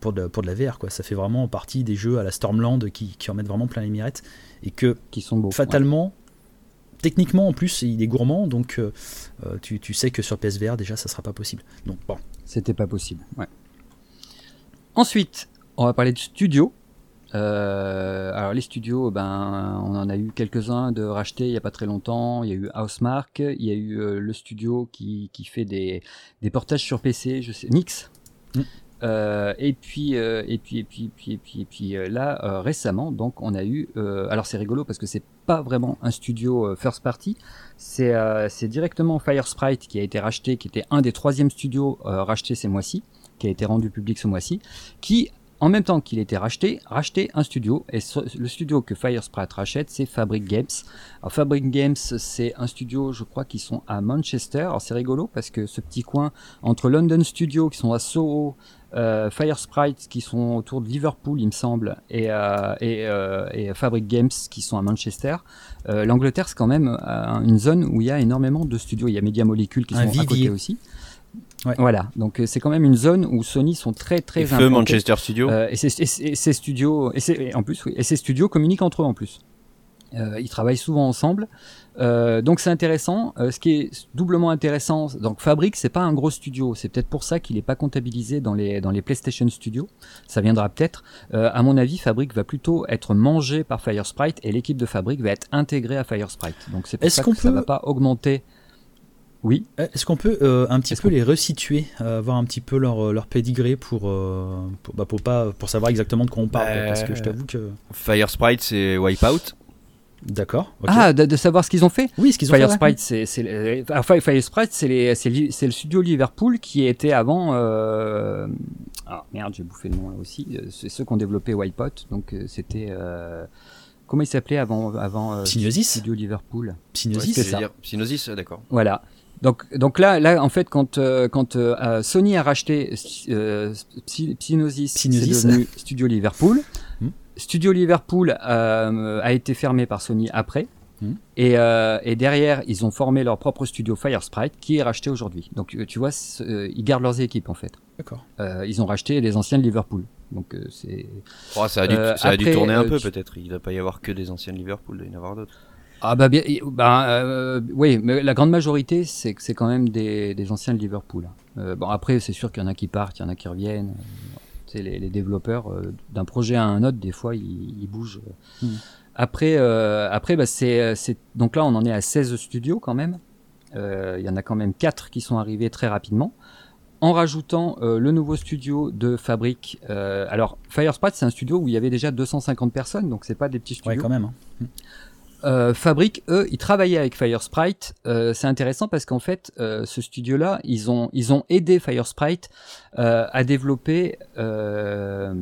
pour, de, pour de la VR. Quoi. Ça fait vraiment partie des jeux à la Stormland qui, qui en mettent vraiment plein les mirettes. Et que, qui sont beaux, fatalement, techniquement en plus, il est gourmand. Donc tu, tu, sais que sur PSVR, déjà, ça sera pas possible. Donc bon. C'était pas possible, ouais. Ensuite, on va parler de studio. Euh, alors les studios, ben on en a eu quelques-uns de rachetés il y a pas très longtemps. Il y a eu Housemark, il y a eu euh, le studio qui, qui fait des, des portages sur PC, je sais, Nix. Mm. Euh, et puis et puis et puis et puis et puis, et puis là récemment donc on a eu alors c'est rigolo parce que c'est pas vraiment un studio first party c'est c'est directement Firesprite qui a été racheté qui était un des troisièmes studios rachetés ces mois-ci qui a été rendu public ce mois-ci qui en même temps qu'il était racheté, racheté un studio. Et le studio que Firesprite rachète, c'est Fabric Games. Alors Fabric Games, c'est un studio, je crois, qui sont à Manchester. Alors c'est rigolo parce que ce petit coin entre London Studio, qui sont à Soho, euh, Firesprite, qui sont autour de Liverpool, il me semble, et, euh, euh, et, Fabric Games, qui sont à Manchester. L'Angleterre, c'est quand même une zone où il y a énormément de studios. Il y a Media Molecule qui sont à côté aussi. Voilà, donc c'est quand même une zone où Sony sont très très. Et feu Manchester Studio. et, ces studios, et, en plus, oui, et ces studios communiquent entre eux en plus. ils travaillent souvent ensemble. Euh, donc c'est intéressant. Euh, ce qui est doublement intéressant, donc Fabric c'est pas un gros studio, c'est peut-être pour ça qu'il n'est pas comptabilisé dans les dans les PlayStation Studios. Ça viendra peut-être. Euh, à mon avis, Fabric va plutôt être mangé par Firesprite et l'équipe de Fabric va être intégrée à Firesprite. Donc c'est pour ça que ça va pas augmenter. Oui. Est-ce qu'on peut un petit peu les resituer, voir un petit peu leur, leur pédigré pour, pour, bah, pour, pas, pour savoir exactement de quoi on parle Parce que je t'avoue que. Firesprite, c'est Wipeout. D'accord. Ah, de, savoir ce qu'ils ont fait Oui, ce qu'ils ont Fire fait. c'est, c'est, enfin, Fire Sprite, c'est, c'est, le studio Liverpool qui était avant. Euh... Ah merde, j'ai bouffé le nom là aussi. Euh, c'est ceux qui ont développé Wipeout. Donc euh, c'était. Euh... Comment il s'appelait avant, avant euh, Studio Liverpool? Psygnosis, c'est ça. Psygnosis, d'accord. Voilà. Donc, donc là, là, en fait, quand, quand Sony a racheté Psygnosis, c'est devenu Studio Liverpool. Hmm. Studio Liverpool euh, a été fermé par Sony après. Hmm. Euh, et, derrière, ils ont formé leur propre studio Firesprite qui est racheté aujourd'hui. Donc tu vois, ils gardent leurs équipes en fait. D'accord. Euh, ils ont racheté les anciens de Liverpool. Donc c'est. Oh, ça a dû, ça a dû tourner un peu peut-être. Il ne va pas y avoir que des anciens de Liverpool, il doit y en avoir d'autres. Ah bah bien, bah, oui, mais la grande majorité c'est c'est quand même des, des anciens de Liverpool. bon après c'est sûr qu'il y en a qui partent, il y en a qui reviennent les, les, développeurs euh, d'un projet à un autre, des fois, ils, bougent. Hmm. Après, euh, après bah, c'est, donc là, on en est à 16 studios quand même. Euh, il y en a quand même 4 qui sont arrivés très rapidement. En rajoutant le nouveau studio de Fabric. alors, Firesprite, c'est un studio où il y avait déjà 250 personnes, donc c'est pas des petits studios. Ouais, quand même. Hein. Euh, Fabric, eux, ils travaillaient avec Firesprite. Euh, c'est intéressant parce qu'en fait, euh, ce studio-là, ils ont, ils ont aidé Firesprite euh, à développer euh,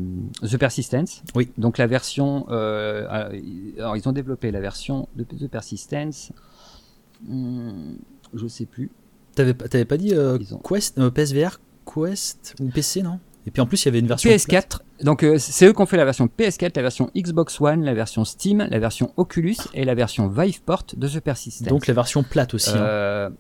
The Persistence. Oui. Donc la version, alors ils ont développé la version de The Persistence. Hmm, je sais plus. T'avais, t'avais pas dit Quest, PSVR, Quest ou PC, non? Et puis en plus, il y avait une version PS4. Donc euh, c'est eux qui ont fait la version PS4, la version Xbox One, la version Steam, la version Oculus et la version Viveport de The Persistence. Donc la version plate aussi. Hein. Euh,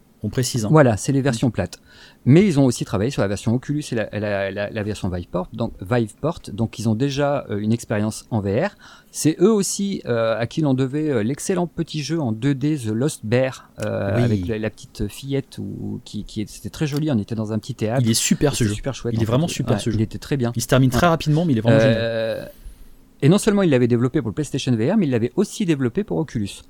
Voilà, c'est les versions plates. Mais ils ont aussi travaillé sur la version Oculus et la, version Viveport. Donc, Viveport, donc ils ont déjà euh, une expérience en VR. C'est eux aussi euh, à qui l'on devait euh, l'excellent petit jeu en 2D The Lost Bear avec la, petite fillette ou qui, qui c'était très joli. On était dans un petit théâtre. Il est super ce jeu. Super chouette. Il est vraiment super ce jeu. Il était très bien. Il se termine très rapidement, mais il est vraiment génial. Et non seulement il l'avait développé pour le PlayStation VR, mais il l'avait aussi développé pour Oculus.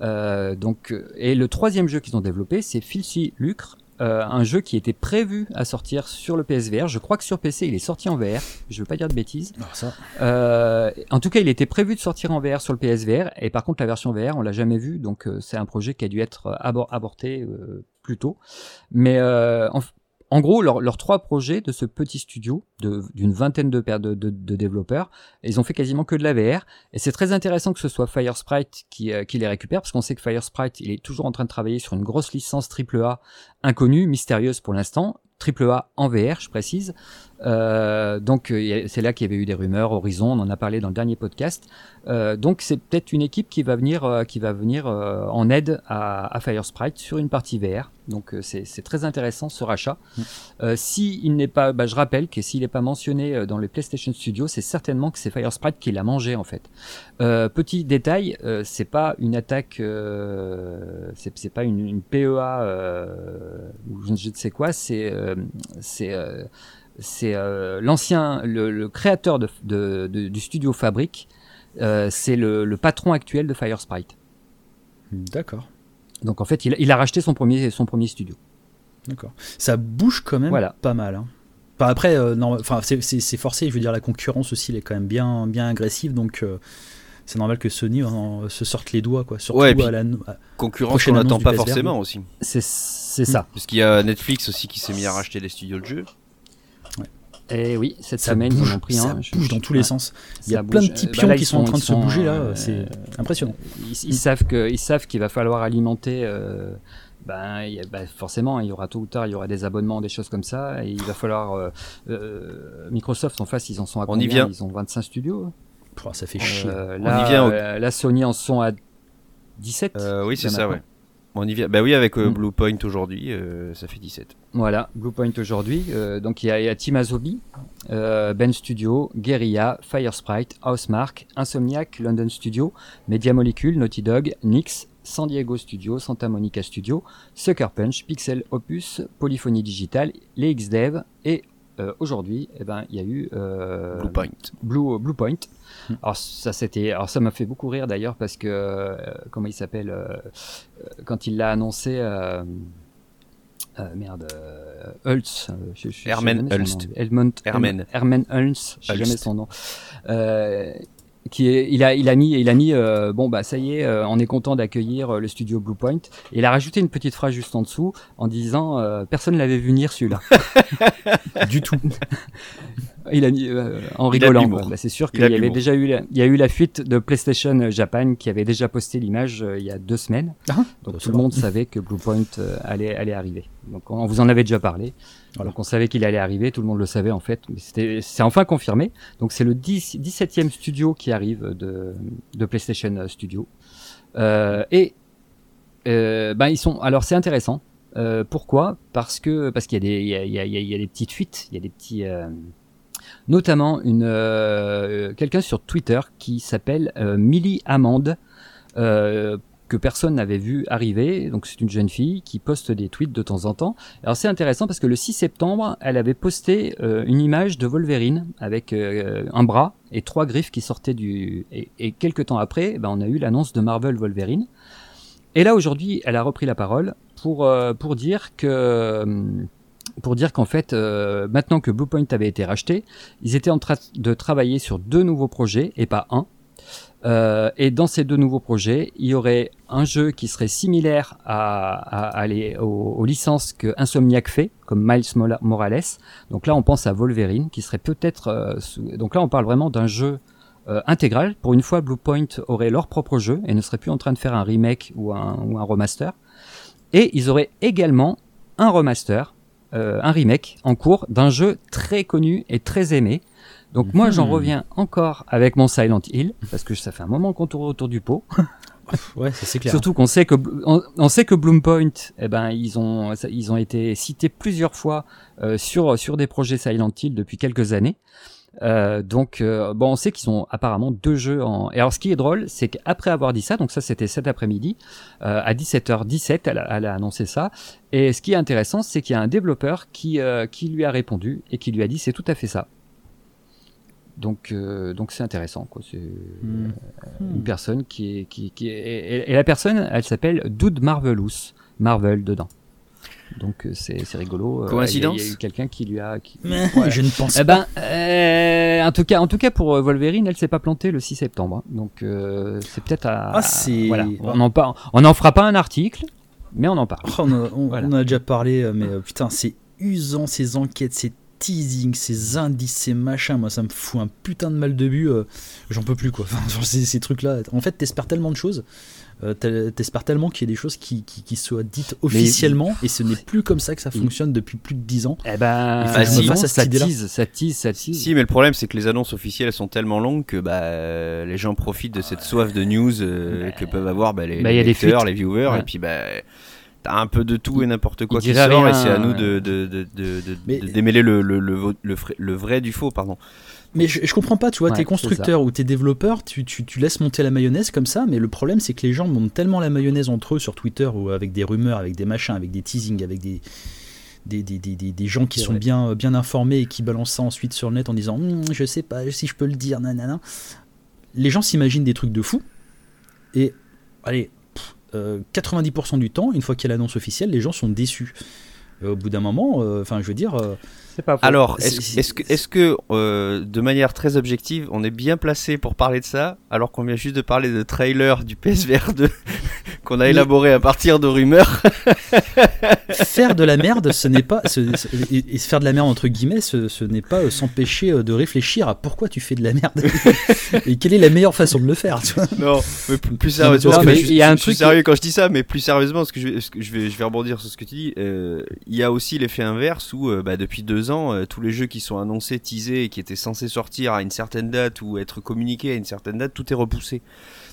Euh, donc, et le troisième jeu qu'ils ont développé, c'est Filthy Lucre, euh, un jeu qui était prévu à sortir sur le PSVR. Je crois que sur PC, il est sorti en VR. Je ne veux pas dire de bêtises. ça. Euh, en tout cas, il était prévu de sortir en VR sur le PSVR. Et par contre, la version VR, on l'a jamais vu. Donc, euh, c'est un projet qui a dû être aborté plus tôt. Mais en, en gros, leurs trois projets de ce petit studio d'une vingtaine de, de, de, développeurs, ils ont fait quasiment que de la VR. Et c'est très intéressant que ce soit Firesprite qui, euh, qui les récupère, parce qu'on sait que Firesprite, est toujours en train de travailler sur une grosse licence AAA inconnue, mystérieuse pour l'instant, AAA en VR, je précise. Euh, donc euh, c'est là qu'il y avait eu des rumeurs. Horizon, on en a parlé dans le dernier podcast. Euh, donc c'est peut-être une équipe qui va venir, euh, qui va venir euh, en aide à, à Firesprite sur une partie VR. Donc c'est très intéressant ce rachat. Mm. si il n'est pas, bah, je rappelle que s'il n'est pas mentionné dans les PlayStation Studios, c'est certainement que c'est Firesprite qui l'a mangé en fait. petit détail, c'est pas une attaque, c'est pas une, une PEA ou je ne sais quoi. C'est c'est c'est euh, l'ancien, le, créateur de, du studio Fabric, euh, c'est le, patron actuel de Firesprite. D'accord. Donc en fait, il, a racheté son premier, son premier studio. D'accord. Ça bouge quand même voilà. pas mal. Hein. après, euh, non, enfin, c'est forcé. Je veux dire, la concurrence aussi, elle est quand même bien, bien agressive. Donc, c'est normal que Sony se sorte les doigts, quoi. Surtout à la concurrence qu'on n'attend pas forcément aussi. C'est ça. Parce qu'il y a Netflix aussi qui s'est mis à racheter les studios de jeu. Et eh oui, cette semaine, ils en ont pris ça bouge dans tous les sens. Il y a plein de petits bah pions qui sont, en train de se bouger là. Euh, c'est impressionnant. Ils, savent que, ils savent qu'il va falloir alimenter. Euh, ben, ben, forcément, il y aura tôt ou tard, il y aura des abonnements, des choses comme ça. Et il va falloir. Euh, euh Microsoft, en face, ils en sont à On y vient. Ils ont 25 studios. ça fait chier. là, On y vient. Là, Sony en sont à 17. oui, c'est ça, ouais. On y vient. Bah oui, avec euh, mm. Bluepoint aujourd'hui, ça fait 17. Voilà, Bluepoint aujourd'hui. donc il y, a Team Azobi, Ben Studio, Guerilla, Firesprite, Housemark, Insomniac, London Studio, Media Molecule, Naughty Dog, Nix, San Diego Studio, Santa Monica Studio, Sucker Punch, Pixel Opus, Polyphonie Digital, les XDev et euh, aujourd'hui, eh ben, il y a eu euh, Bluepoint. Blue, Bluepoint. Hmm. Alors ça c'était, alors ça m'a fait beaucoup rire d'ailleurs parce que euh, comment il s'appelle quand il l'a annoncé. merde, Hulst, Herman Hulst. Herman Hulst, je sais jamais son nom qui est, il a, il a mis, il a mis, euh, bon bah ça y est, euh, on est content d'accueillir euh, le studio Bluepoint. Et il a rajouté une petite phrase juste en dessous en disant, personne l'avait vu venir celui-là. du tout. il a mis en rigolant. Bah, c'est sûr qu'il y avait déjà eu, il y a eu la fuite de PlayStation Japan qui avait déjà posté l'image il y a deux semaines. Ah, Donc tout le monde savait que Bluepoint allait, allait arriver. Donc on vous en avait déjà parlé. Donc on savait qu'il allait arriver, tout le monde le savait en fait, mais c'est enfin confirmé. Donc c'est le 10, 17e studio qui arrive de, de PlayStation Studio. Euh, et euh, ben ils sont. Alors c'est intéressant. Euh, pourquoi? Parce que parce qu'il y a des il y a, il y a, y a des petites fuites, il y a des petits euh, notamment une euh, quelqu'un sur Twitter qui s'appelle Millie Amande que personne n'avait vu arriver. Donc c'est une jeune fille qui poste des tweets de temps en temps. Alors c'est intéressant parce que le 6 septembre, elle avait posté euh, une image de Wolverine avec euh, un bras et trois griffes qui sortaient du... Et, quelques temps après, ben, on a eu l'annonce de Marvel Wolverine. Et là aujourd'hui, elle a repris la parole pour, euh, pour dire que pour dire qu'en fait, maintenant que Bluepoint avait été racheté, ils étaient en train de travailler sur deux nouveaux projets et pas un. Euh, et dans ces deux nouveaux projets, il y aurait un jeu qui serait similaire à, à, aux, licences que Insomniac fait, comme Miles Morales. Donc là, on pense à Wolverine, qui serait peut-être. Euh, donc là, on parle vraiment d'un jeu euh, intégral. Pour une fois, Bluepoint aurait leur propre jeu et ne serait plus en train de faire un remake ou un, ou un remaster. Et ils auraient également un remaster, un remake en cours d'un jeu très connu et très aimé donc moi j'en hmm. reviens encore avec mon Silent Hill parce que ça fait un moment qu'on tourne autour du pot. ouais, c'est clair. Surtout qu'on sait que on, sait que Bloompoint, eh ben ils ont ils ont été cités plusieurs fois euh, sur sur des projets Silent Hill depuis quelques années. Euh, donc euh, bon, on sait qu'ils ont apparemment deux jeux en. Et alors ce qui est drôle, c'est qu'après avoir dit ça, donc ça c'était cet après-midi euh, à 17h17, elle a, elle a, annoncé ça. Et ce qui est intéressant, c'est qu'il y a un développeur qui qui lui a répondu et qui lui a dit c'est tout à fait ça. Donc, euh, donc c'est intéressant. Quoi. C'est hmm. une personne qui est, qui, qui est, et, la personne, elle s'appelle Dude Marvelous, Marvel dedans. Donc euh, c'est, c'est rigolo. Euh, Coïncidence. Il y, a eu quelqu'un qui lui a. Qui... Je ne pense eh ben, pas. Euh, en tout cas, en tout cas pour Wolverine, elle s'est pas plantée le 6 septembre. Hein. Donc c'est peut-être à. Ah, c'est... Voilà. On en par... on en fera pas un article, mais on en parle. Oh, on, on, on, a déjà parlé, mais putain, c'est usant ces enquêtes, c'est teasing, ces indices, ces machins, moi ça me fout un putain de mal de but, euh, j'en peux plus quoi. Enfin, ces, ces trucs-là, en fait, t'espères tellement de choses, euh, t'espères tellement qu'il y ait des choses qui, qui, soient dites officiellement, et ce n'est plus comme ça que ça fonctionne depuis plus de 10 ans. Eh ben, ah, si, ça, tease, ça tease, ça tease. Si, mais le problème c'est que les annonces officielles sont tellement longues que bah, les gens profitent de cette soif de news euh, que peuvent avoir bah, les, bah, les lecteurs, les viewers, et puis bah un peu de tout et n'importe quoi qui sort et c'est à nous de, de, de, de démêler le, le, le, le, vrai du faux, pardon. Mais je, je comprends pas, tu vois, tes constructeurs ou tes développeurs, tu, tu, tu, laisses monter la mayonnaise comme ça, mais le problème c'est que les gens montent tellement la mayonnaise entre eux sur Twitter ou avec des rumeurs, avec des machins, avec des teasings, avec des, des, des, des, des, gens qui sont bien, bien informés et qui balancent ça ensuite sur le net en disant hm, je sais pas si je peux le dire, nanana. Les gens s'imaginent des trucs de fou et allez, 90% euh, du temps, une fois qu'il y a l'annonce officielle, les gens sont déçus. au bout d'un moment, euh, enfin, je veux dire. Euh, c'est pas Alors, est-ce que, est que de manière très objective, on est bien placé pour parler de ça, alors qu'on vient juste de parler de trailer du PSVR 2 qu'on a élaboré à partir de rumeurs. faire de la merde, ce n'est pas. et, faire de la merde, entre guillemets, ce, n'est pas euh, s'empêcher euh, de réfléchir à pourquoi tu fais de la merde. et quelle est la meilleure façon de le faire. non, mais plus, sérieusement, il y a un truc. sérieux quand je dis ça, mais plus sérieusement, ce que je, vais, je, vais, je vais rebondir sur ce que tu dis. Euh, il y a aussi l'effet inverse où, bah, depuis deux ans, tous les jeux qui sont annoncés, teasés et qui étaient censés sortir à une certaine date ou être communiqués à une certaine date, tout est repoussé.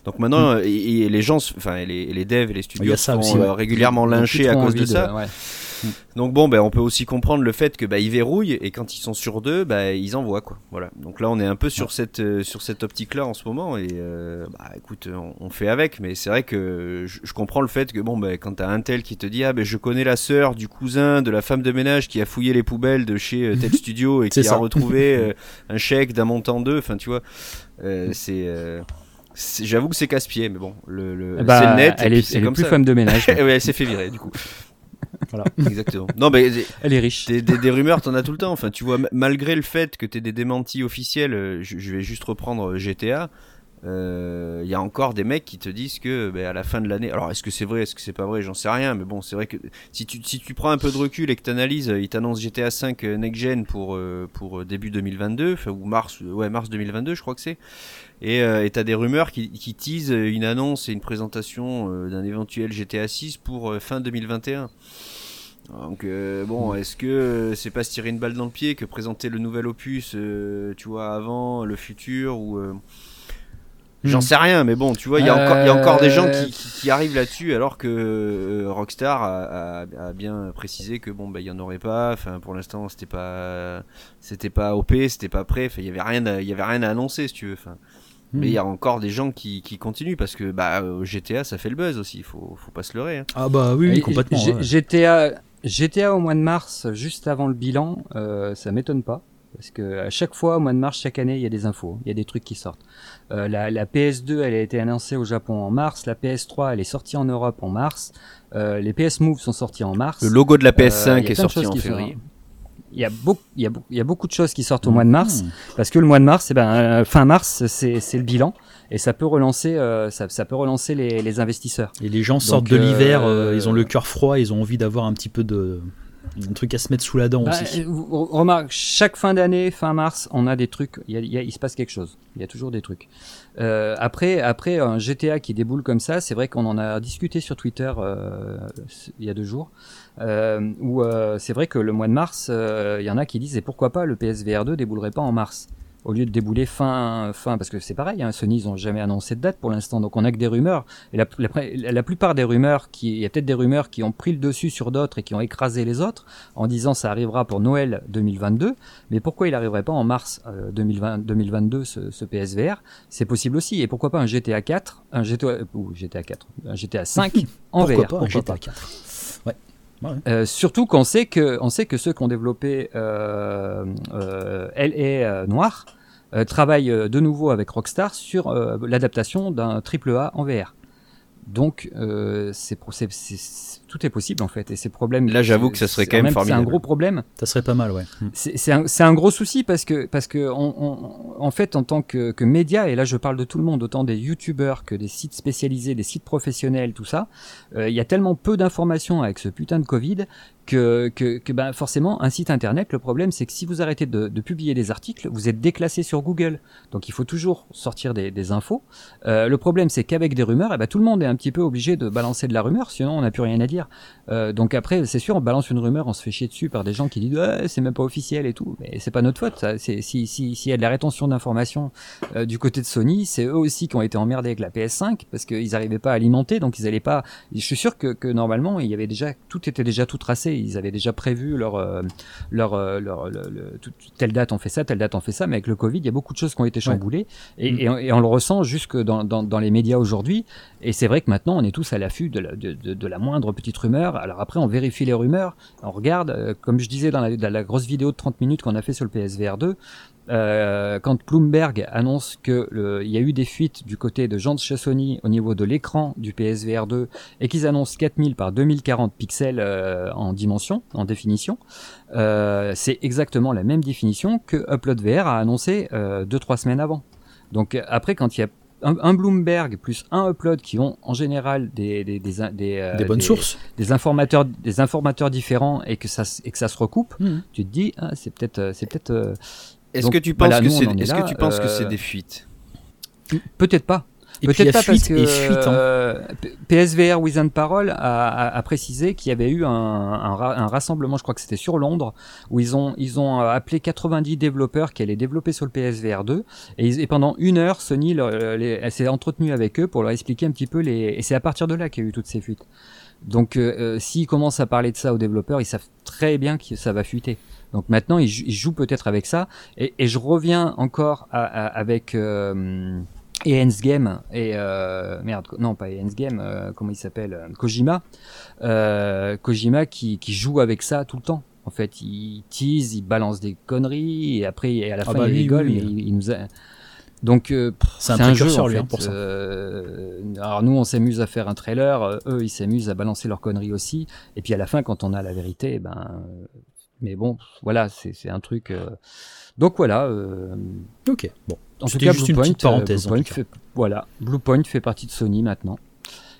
Donc maintenant, mm. et, les gens, enfin les, les devs et les studios sont régulièrement lynchés à cause de ça. Donc bon, ben, on peut aussi comprendre le fait que bah, ils verrouillent et quand ils sont sur deux, bah, ils envoient quoi. Voilà. Donc là, on est un peu sur cette euh, sur cette optique-là en ce moment et euh, bah, écoute, on, fait avec. Mais c'est vrai que je, comprends le fait que bon, ben, quand t'as un tel qui te dit ah ben je connais la sœur du cousin de la femme de ménage qui a fouillé les poubelles de chez euh, tel studio et qui a retrouvé un chèque d'un montant d'eux. Enfin, tu vois, c'est J'avoue que c'est casse-pied, mais bon, le, le bah, c'est net. Elle est, elle est plus femme de ménage. ouais, elle s'est fait virer, du coup. Voilà. Exactement. Non, mais elle est riche. Des, des, rumeurs, t'en as tout le temps. Enfin, tu vois, malgré le fait que t'aies des démentis officiels, euh, je, vais juste reprendre euh, GTA. Il euh, y a encore des mecs qui te disent que ben, à la fin de l'année. Alors, est-ce que c'est vrai, est-ce que c'est pas vrai J'en sais rien. Mais bon, c'est vrai que si tu, si tu prends un peu de recul et que tu analyses, ils t'annoncent GTA 5 next gen pour pour début 2022, ou mars, ouais mars 2022, je crois que c'est. Et euh, tu as des rumeurs qui, qui teasent une annonce et une présentation euh, d'un éventuel GTA 6 pour euh, fin 2021. Donc bon, hmm. est-ce que c'est pas se tirer une balle dans le pied que présenter le nouvel opus, tu vois, avant le futur ou J'en hmm. sais rien, mais bon, tu vois, il y, a encore des gens qui, qui, arrivent là-dessus, alors que Rockstar a, a, bien précisé que bon, bah, il y en aurait pas. Enfin, pour l'instant, c'était pas, c'était pas OP, c'était pas prêt. il y avait rien, il y avait rien à annoncer, si tu veux. Enfin, mais il y a hmm. encore des gens qui, qui, continuent parce que bah, GTA ça fait le buzz aussi, il faut, faut pas se leurrer. Hein. Ah bah oui, complètement. GTA, GTA au mois de mars, juste avant le bilan, euh, ça m'étonne pas. Parce que à chaque fois, au mois de mars, chaque année, il y a des infos, il y a des trucs qui sortent. Euh, la, la, PS2, elle a été annoncée au Japon en mars. La PS3, elle est sortie en Europe en mars. Euh, les PS Move sont sortis en mars. Le logo de la PS5 euh, est sorti en février il y a beaucoup, il y a, il y a beaucoup de choses qui sortent au mois de mars, mmh. parce que le mois de mars, eh ben, fin mars, c'est, c'est le bilan, et ça peut relancer, euh, ça, ça, peut relancer les, les, investisseurs. Et les gens sortent de l'hiver, euh, ils ont le cœur froid, ils ont envie d'avoir un petit peu de, un truc à se mettre sous la dent bah, aussi. Remarque, chaque fin d'année, fin mars, on a des trucs, il, y a, il se passe quelque chose. Il y a toujours des trucs. Euh, après, après un GTA qui déboule comme ça, c'est vrai qu'on en a discuté sur Twitter euh, il y a deux jours. Euh, où euh, c'est vrai que le mois de mars, euh, il y en a qui disent et pourquoi pas le PSVR 2 déboulerait pas en mars? Au lieu de débouler fin, fin parce que c'est pareil, hein, Sony ils ont jamais annoncé de date pour l'instant, donc on a que des rumeurs. Et la, la, plupart des rumeurs, qui, il y a peut-être des rumeurs qui ont pris le dessus sur d'autres et qui ont écrasé les autres en disant ça arrivera pour Noël 2022, mais pourquoi il arriverait pas en mars 2020, 2022 ce, ce PSVR C'est possible aussi. Et pourquoi pas un GTA 4, un GTA ou GTA 4, un GTA 5 en pourquoi VR Pas un GTA 4 euh, surtout qu'on sait que on sait que ceux qui ont développé euh, euh, LA Noir euh, travaillent de nouveau avec Rockstar sur l'adaptation d'un triple A en VR. Donc c'est tout est possible en fait et ces problèmes là j'avoue que ça serait quand même, formidable c'est un gros problème. Ça serait pas mal ouais. C'est un, un, gros souci parce que parce que on, en fait en tant que, que média et là je parle de tout le monde autant des youtubeurs que des sites spécialisés des sites professionnels tout ça euh, il y a tellement peu d'informations avec ce putain de covid que, que, que ben forcément un site internet le problème c'est que si vous arrêtez de, de, publier des articles vous êtes déclassé sur Google. Donc il faut toujours sortir des, des infos. Euh, le problème c'est qu'avec des rumeurs eh ben, tout le monde est un petit peu obligé de balancer de la rumeur sinon on n'a plus rien à dire euh, donc après, c'est sûr, on balance une rumeur, on se fait chier dessus par des gens qui disent c'est même pas officiel et tout. Mais c'est pas notre faute. Ça. C'est, si s'il si, y a de la rétention d'informations euh, du côté de Sony, c'est eux aussi qui ont été emmerdés avec la PS5 parce qu'ils n'arrivaient pas à alimenter, donc ils allaient pas. Je suis sûr que, que, normalement, il y avait déjà tout était déjà tout tracé. Ils avaient déjà prévu leur euh, leur, leur, telle date on fait ça, telle date on fait ça. Mais avec le Covid, il y a beaucoup de choses qui ont été chamboulées et, mm. et, on, le ressent jusque dans, dans, dans les médias aujourd'hui. Et c'est vrai que maintenant, on est tous à l'affût de la, de, de, de la moindre petite Alors après, on vérifie les rumeurs, on regarde, euh, comme je disais dans la, grosse vidéo de 30 minutes qu'on a fait sur le PSVR 2, euh, quand Bloomberg annonce que il y a eu des fuites du côté de Jean de Chassoni au niveau de l'écran du PSVR 2 et qu'ils annoncent 4000 par 2040 pixels euh, en dimension, en définition, c'est exactement la même définition que Upload VR a annoncé 2-3 semaines avant. Donc après, quand il y a un, Bloomberg plus un Upload qui ont en général des des, des, des, euh, bonnes sources, des informateurs des informateurs différents et que ça et que ça se recoupe, mmh. tu te dis ah, c'est peut-être euh, c'est peut-être. Euh, est-ce que tu penses que c'est est-ce que tu penses que c'est des fuites? Peut-être pas. Peut-être pas parce que fuite, hein. euh, PSVR Within Parole a, a, précisé qu'il y avait eu un, un, rassemblement, je crois que c'était sur Londres, où ils ont ils ont euh, appelé 90 développeurs qui allaient développer sur le PSVR 2 et, et pendant une heure, Sony s'est entretenu avec eux pour leur expliquer un petit peu les et c'est à partir de là qu'il y a eu toutes ces fuites. Donc euh, s'ils commencent à parler de ça aux développeurs, ils savent très bien que ça va fuiter. Donc maintenant, ils, jouent peut-être avec ça. Et, et, je reviens encore à, avec euh, et Game et euh, merde non pas Ends Game euh, comment il s'appelle euh, Kojima euh, Kojima qui, qui joue avec ça tout le temps en fait il tease il balance des conneries et après et à la ah fin bah il rigole Il, nous a... donc euh, c'est un, un, jeu en lui, hein, fait. pour ça. alors nous on s'amuse à faire un trailer eux ils s'amusent à balancer leurs conneries aussi et puis à la fin quand on a la vérité ben mais bon voilà c'est un truc donc voilà ok bon en tout cas, juste une petite parenthèse. Blue fait, voilà, Bluepoint fait partie de Sony maintenant.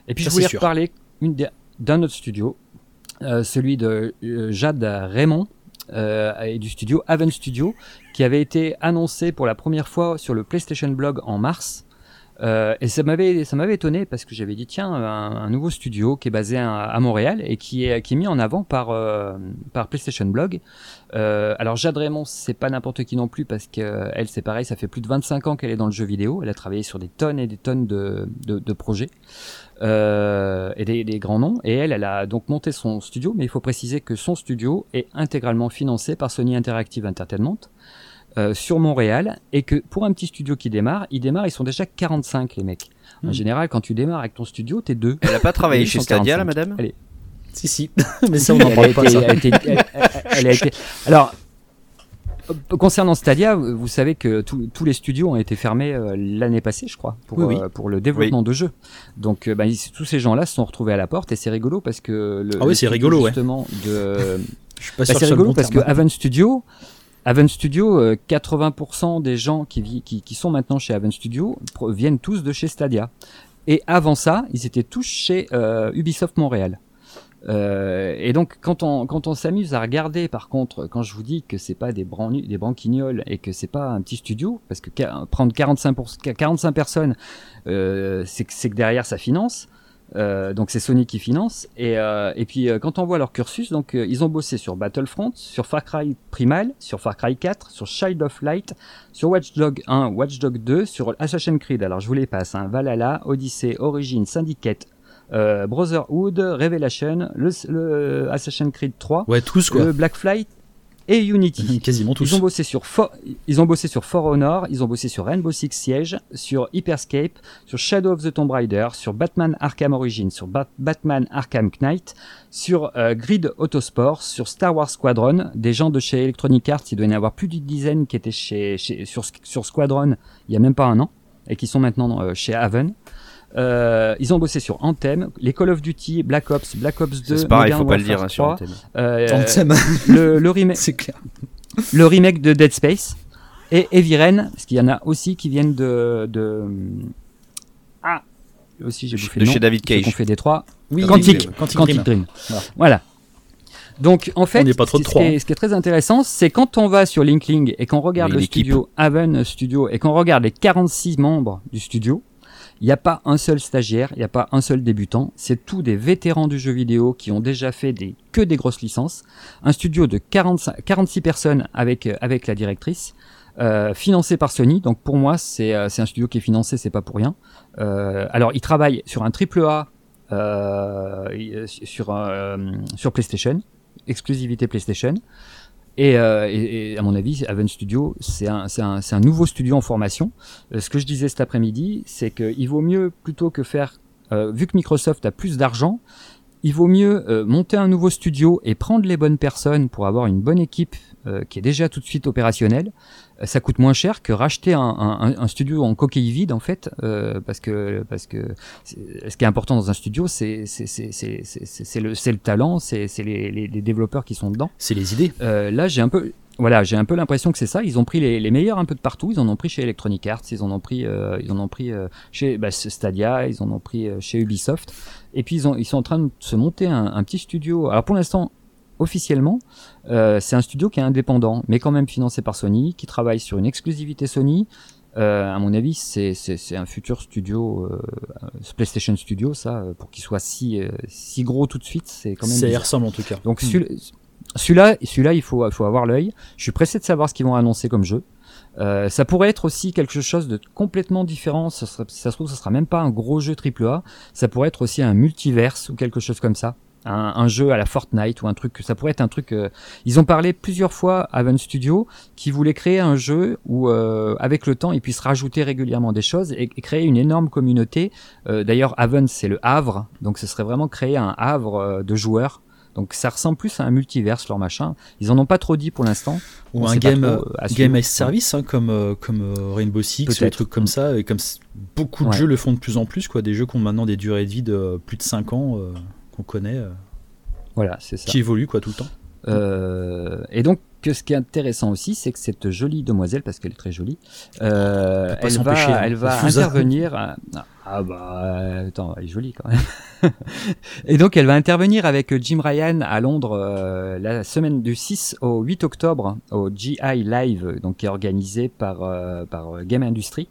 Et puis je voulais reparler d'un autre studio, euh, celui de euh, Jade Raymond euh, et du studio Haven Studio, qui avait été annoncé pour la première fois sur le PlayStation Blog en mars. Euh, et ça m'avait ça m'avait étonné parce que j'avais dit tiens un, nouveau studio qui est basé à, Montréal et qui est qui est mis en avant par euh, par PlayStation Blog. Euh, alors Jade Raymond c'est pas n'importe qui non plus parce que elle c'est pareil ça fait plus de 25 ans qu'elle est dans le jeu vidéo. Elle a travaillé sur des tonnes et des tonnes de de, de projets euh, et des, des, grands noms. Et elle elle a donc monté son studio mais il faut préciser que son studio est intégralement financé par Sony Interactive Entertainment. Euh, sur Montréal et que pour un petit studio qui démarre, ils démarrent, ils sont déjà 45 les mecs. En hmm. général, quand tu démarres avec ton studio, t'es deux. Elle a pas travaillé chez Stadia, la madame Allez. Si, si. Mais ça, on n'en parle pas. Elle, a été... Alors, concernant Stadia, vous savez que tous les studios ont été fermés euh, l'année passée, je crois, pour, euh, pour le développement de jeux. Donc, bah, tous ces gens-là se sont retrouvés à la porte et c'est rigolo parce que le, ah oui, c'est rigolo, justement de. je suis pas bah, C'est rigolo parce que Haven Studio, Haven Studio, 80% euh, des gens qui, sont maintenant chez Haven Studio viennent tous de chez Stadia. Et avant ça, ils étaient tous chez euh, Ubisoft Montréal. Euh, et donc quand on quand on s'amuse à regarder, par contre, quand je vous dis que c'est pas des des branquignoles et que c'est pas un petit studio, parce que prendre 45 pour, 45 personnes, c'est que derrière ça finance. Euh, donc c'est Sony qui finance et, euh, et puis euh, quand on voit leur cursus donc ils ont bossé sur Battlefront, sur Far Cry Primal, sur Far Cry 4, sur Child of Light, sur Watch Dogs 1, Watch Dogs 2, sur Assassin's Creed. Alors je vous les passe hein, Valhalla, Odyssey, Origin, Syndicate, Brotherhood, Revelation, le, le, Assassin's Creed 3, ouais, tous, quoi. le Black Flight et Unity. Quasiment tous. Ils ont bossé sur For, ils ont bossé sur For Honor, ils ont bossé sur Rainbow Six Siege, sur Hyperscape, sur Shadow of the Tomb Raider, sur Batman Arkham Origins, sur Batman Arkham Knight, sur euh, Grid Autosport, sur Star Wars Squadron, des gens de chez Electronic Arts, il doit y en avoir plus d'une dizaine qui étaient chez, chez sur, sur Squadron il y a même pas un an et qui sont maintenant euh, chez Haven. Euh, ils ont bossé sur Anthem, les Call of Duty, Black Ops, Black Ops 2, c'est pareil, il faut pas le dire hein, sur Anthem. Euh, Anthem. le, le remake, c'est clair. Le remake de Dead Space et Eviren, parce qu'il y en a aussi qui viennent de, de... ah aussi j'ai bouffé de chez David Cage. On fait des trois. Oui, Quantic, Quantic, Quantic Dream. Voilà. voilà. Donc en fait, pas trop ce, qui est, ce, qui est, très intéressant, c'est quand on va sur LinkedIn et qu'on regarde le studio Haven Studio et qu'on regarde les 46 membres du studio, il n'y a pas un seul stagiaire, il n'y a pas un seul débutant, c'est tous des vétérans du jeu vidéo qui ont déjà fait des, que des grosses licences. Un studio de 45, 46 personnes avec, euh, avec la directrice, euh, financé par Sony. Donc pour moi, c'est euh, un studio qui est financé, c'est pas pour rien. Euh, alors, il travaille sur un triple A euh, sur, sur PlayStation, exclusivité PlayStation. Euh, et, à mon avis, Haven Studio, c'est un, nouveau studio en formation. Euh, ce que je disais cet après-midi, c'est qu'il vaut mieux, plutôt que faire, euh, vu que Microsoft a plus d'argent, il vaut mieux monter un nouveau studio et prendre les bonnes personnes pour avoir une bonne équipe qui est déjà tout de suite opérationnelle ça coûte moins cher que racheter un, un, un studio en coquille vide en fait euh, parce que parce que ce qui est important dans un studio c'est c'est c'est c'est c'est le c'est le talent c'est c'est les, les, les, développeurs qui sont dedans. C'est les idées. Euh, là j'ai un peu voilà j'ai un peu l'impression que c'est ça. Ils ont pris les, les meilleurs un peu de partout. Ils en ont pris chez Electronic Arts ils en ont pris euh, ils en ont pris euh, chez bah, Stadia ils en ont pris euh, chez Ubisoft. Et puis ils ont ils sont en train de se monter un, un petit studio. Alors pour l'instant officiellement, euh, c'est un studio qui est indépendant, mais quand même financé par Sony, qui travaille sur une exclusivité Sony. à mon avis, c'est un futur studio, PlayStation Studio, ça, pour qu'il soit si, si gros tout de suite, c'est quand même. Ça y ressemble en tout cas. Donc hmm. celui-là, celui-là, il faut, faut avoir l'œil. Je suis pressé de savoir ce qu'ils vont annoncer comme jeu. Euh, ça pourrait être aussi quelque chose de complètement différent. Ça, ça se trouve, ça sera même pas un gros jeu AAA. Ça pourrait être aussi un multiverse ou quelque chose comme ça. Un, jeu à la Fortnite ou un truc. Ça pourrait être un truc. Euh, ils ont parlé plusieurs fois à Van Studio qui voulait créer un jeu où, euh, avec le temps, ils puissent rajouter régulièrement des choses et, créer une énorme communauté. D'ailleurs, Haven, c'est le Havre, donc ce serait vraiment créer un Havre de joueurs donc ça ressemble plus à un multiverse leur machin. Ils en ont pas trop dit pour l'instant. Ou un game, euh, game as service hein, comme euh, comme euh, Rainbow Six ou des trucs comme ça et comme beaucoup de jeux le font de plus en plus quoi, des jeux qui ont maintenant des durées de vie de plus de 5 ans qu'on connaît. voilà, c'est ça. Qui évoluent quoi tout le temps. et donc ce qui est intéressant aussi, c'est que cette jolie demoiselle, parce qu'elle est très jolie, euh, elle, va, hein. elle va intervenir. ah bah attends, elle est jolie quand même. et donc elle va intervenir avec Jim Ryan à Londres euh, la semaine du 6 au 8 octobre au GI Live, donc qui est organisé par euh, par Game Industry.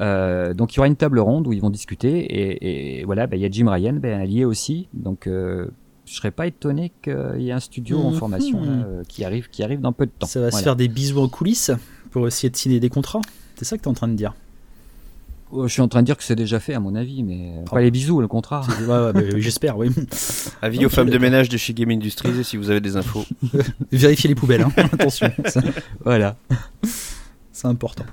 Euh, donc il y aura une table ronde où ils vont discuter et, et voilà, bah, il y a Jim Ryan, ben, lié aussi, donc euh, je serais pas étonné qu'il y ait un studio en mhm. formation euh, qui arrive, qui arrive dans peu de temps. Ça va se faire des bisous en coulisses pour essayer de signer des contrats. C'est ça que tu es en train de dire oh, je suis en train de dire que c'est déjà fait à mon avis, mais oh. pas les bisous, le contrat. J'espère, oui. Avis aux femmes de ménage de chez Game Industries si vous avez des infos. Vérifiez les poubelles, hein. attention. voilà. C'est important.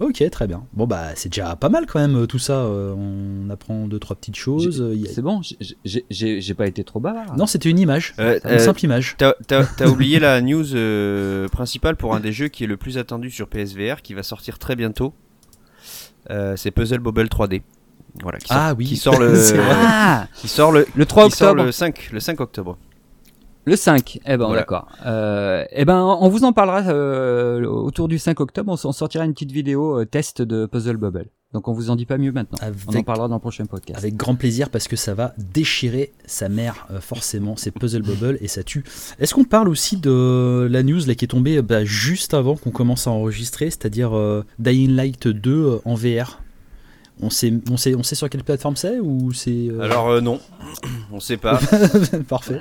Ok, très bien. Bon, bah, c'est déjà pas mal quand même euh, tout ça. Euh, on apprend deux, trois petites choses. C'est bon, j'ai pas été trop bas. Non, c'était une image. Euh, une simple image. T'as oublié la news principale pour un des jeux qui est le plus attendu sur PSVR, qui va sortir très bientôt. c'est Puzzle Bobble 3D. Voilà, qui sort, ah oui. Qui sort le, ah, qui sort le, le 3 octobre. le 5, le 5 octobre. Le 5, eh ben d'accord. Euh, eh ben on vous en parlera euh, autour du 5 octobre. On, sortira une petite vidéo euh, test de Puzzle Bubble. Donc on vous en dit pas mieux maintenant. on en parlera dans le prochain podcast. Avec grand plaisir parce que ça va déchirer sa mère forcément. C'est Puzzle Bubble et ça tue. Est-ce qu'on parle aussi de la news là qui est tombée bah, juste avant qu'on commence à enregistrer, c'est-à-dire Dying Light 2 en VR on sait, on, sait, on sait sur quelle plateforme c'est ou c'est euh, Alors euh, non, on sait pas. Parfait.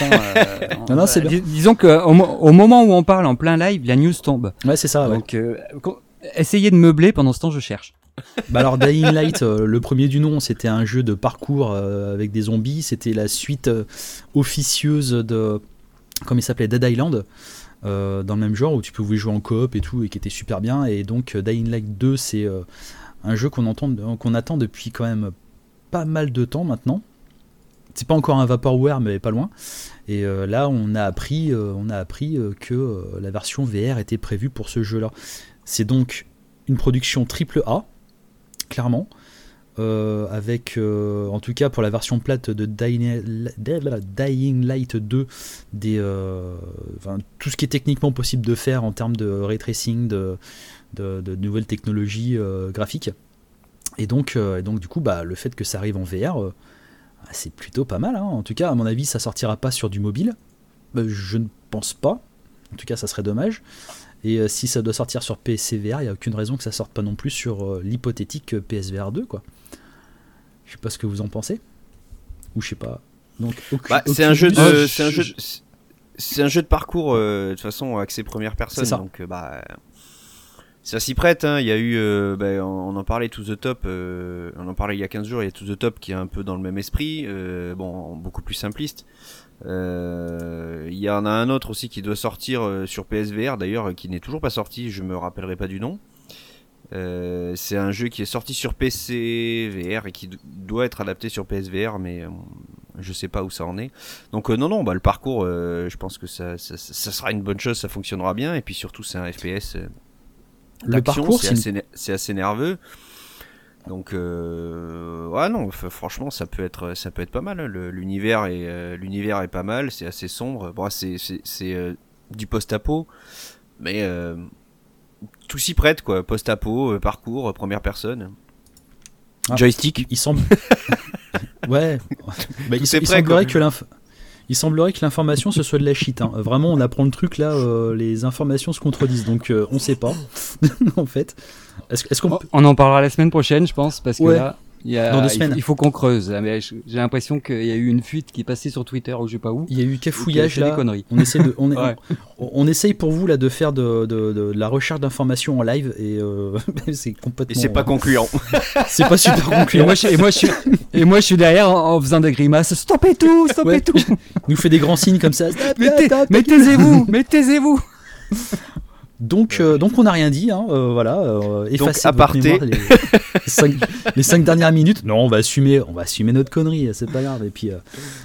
Euh, non, disons que au, moment où on parle en plein live, la news tombe. Ouais, c'est ça. Donc essayez de meubler pendant ce temps, je cherche. Bah alors Dying Light, le premier du nom, c'était un jeu de parcours avec des zombies. C'était la suite officieuse de, comment il s'appelait, Dead Island. dans le même genre où tu pouvais jouer en coop et tout et qui était super bien et donc Dying Light 2 c'est un jeu qu'on qu'on attend depuis quand même pas mal de temps maintenant. C'est pas encore un Vaporware, mais pas loin. Et euh, là, on a appris, euh, on a appris euh, que la version VR était prévue pour ce jeu-là. C'est donc une production triple A, clairement. avec, en tout cas pour la version plate de Dying, Light 2, des, tout ce qui est techniquement possible de faire en termes de ray tracing, de, de, nouvelles technologies euh, graphiques. Et donc, euh, et donc, du coup, bah, le fait que ça arrive en VR, euh, bah, c'est plutôt pas mal. Hein. En tout cas, à mon avis, ça sortira pas sur du mobile. je ne pense pas. En tout cas, ça serait dommage. Et si ça doit sortir sur PC VR, il n'y a aucune raison que ça sorte pas non plus sur l'hypothétique PSVR 2, quoi. Je sais pas ce que vous en pensez. Ou je sais pas. Donc, bah, c'est un jeu de, c'est un jeu, c'est un jeu de parcours de toute façon axé première personne. Donc, bah, ça s'y prête, hein. il y a eu, euh, ben, on, en parlait To The Top, euh, on en parlait il y a 15 jours, il y a To The Top qui est un peu dans le même esprit, euh, bon, beaucoup plus simpliste. Il y en a un autre aussi qui doit sortir sur PSVR, d'ailleurs, qui n'est toujours pas sorti, je me rappellerai pas du nom. c'est un jeu qui est sorti sur PC VR et qui doit être adapté sur PSVR, mais je sais pas où ça en est. Donc non, non, bah, le parcours, je pense que ça, ça, ça, sera une bonne chose, ça fonctionnera bien, et puis surtout c'est un FPS le parcours, c'est assez, nerveux. Donc, euh, ouais, non, franchement, ça peut être, ça peut être pas mal. Hein. L'univers est, euh, l'univers est pas mal. C'est assez sombre. Bon, c'est, euh, du post-apo, mais euh, tout s'y prête, quoi. Post-apo, parcours, première personne. Ah, Joystick. Il, semble. ouais. Bah, il, semblerait que l'inf il semblerait que l'information ce soit de la shit. Hein. Vraiment, on apprend le truc là, euh, les informations se contredisent, donc on on sait pas en fait. Est-ce, qu'on on en parlera la semaine prochaine, je pense, parce que là, il, Dans deux semaines. il faut, qu'on creuse. J'ai l'impression qu'il y a eu une fuite qui est passée sur Twitter ou je sais pas où. Il y a eu cafouillage là. On essaie de, on, on, essaye pour vous là de faire de, de, de la recherche d'informations en live et euh, c'est complètement. Et c'est pas concluant. c'est pas super concluant. Et moi, je, et moi, je suis, et moi, je suis derrière en, faisant des grimaces. Stoppez tout, stoppez tout. nous fait des grands signes comme ça. Mais taisez-vous, mais taisez-vous. Donc, euh, donc on n'a rien dit, hein, euh, voilà. Euh, effacez donc, les, les, cinq, dernières minutes. Non, on va assumer, on va assumer notre connerie, c'est pas grave. Et puis,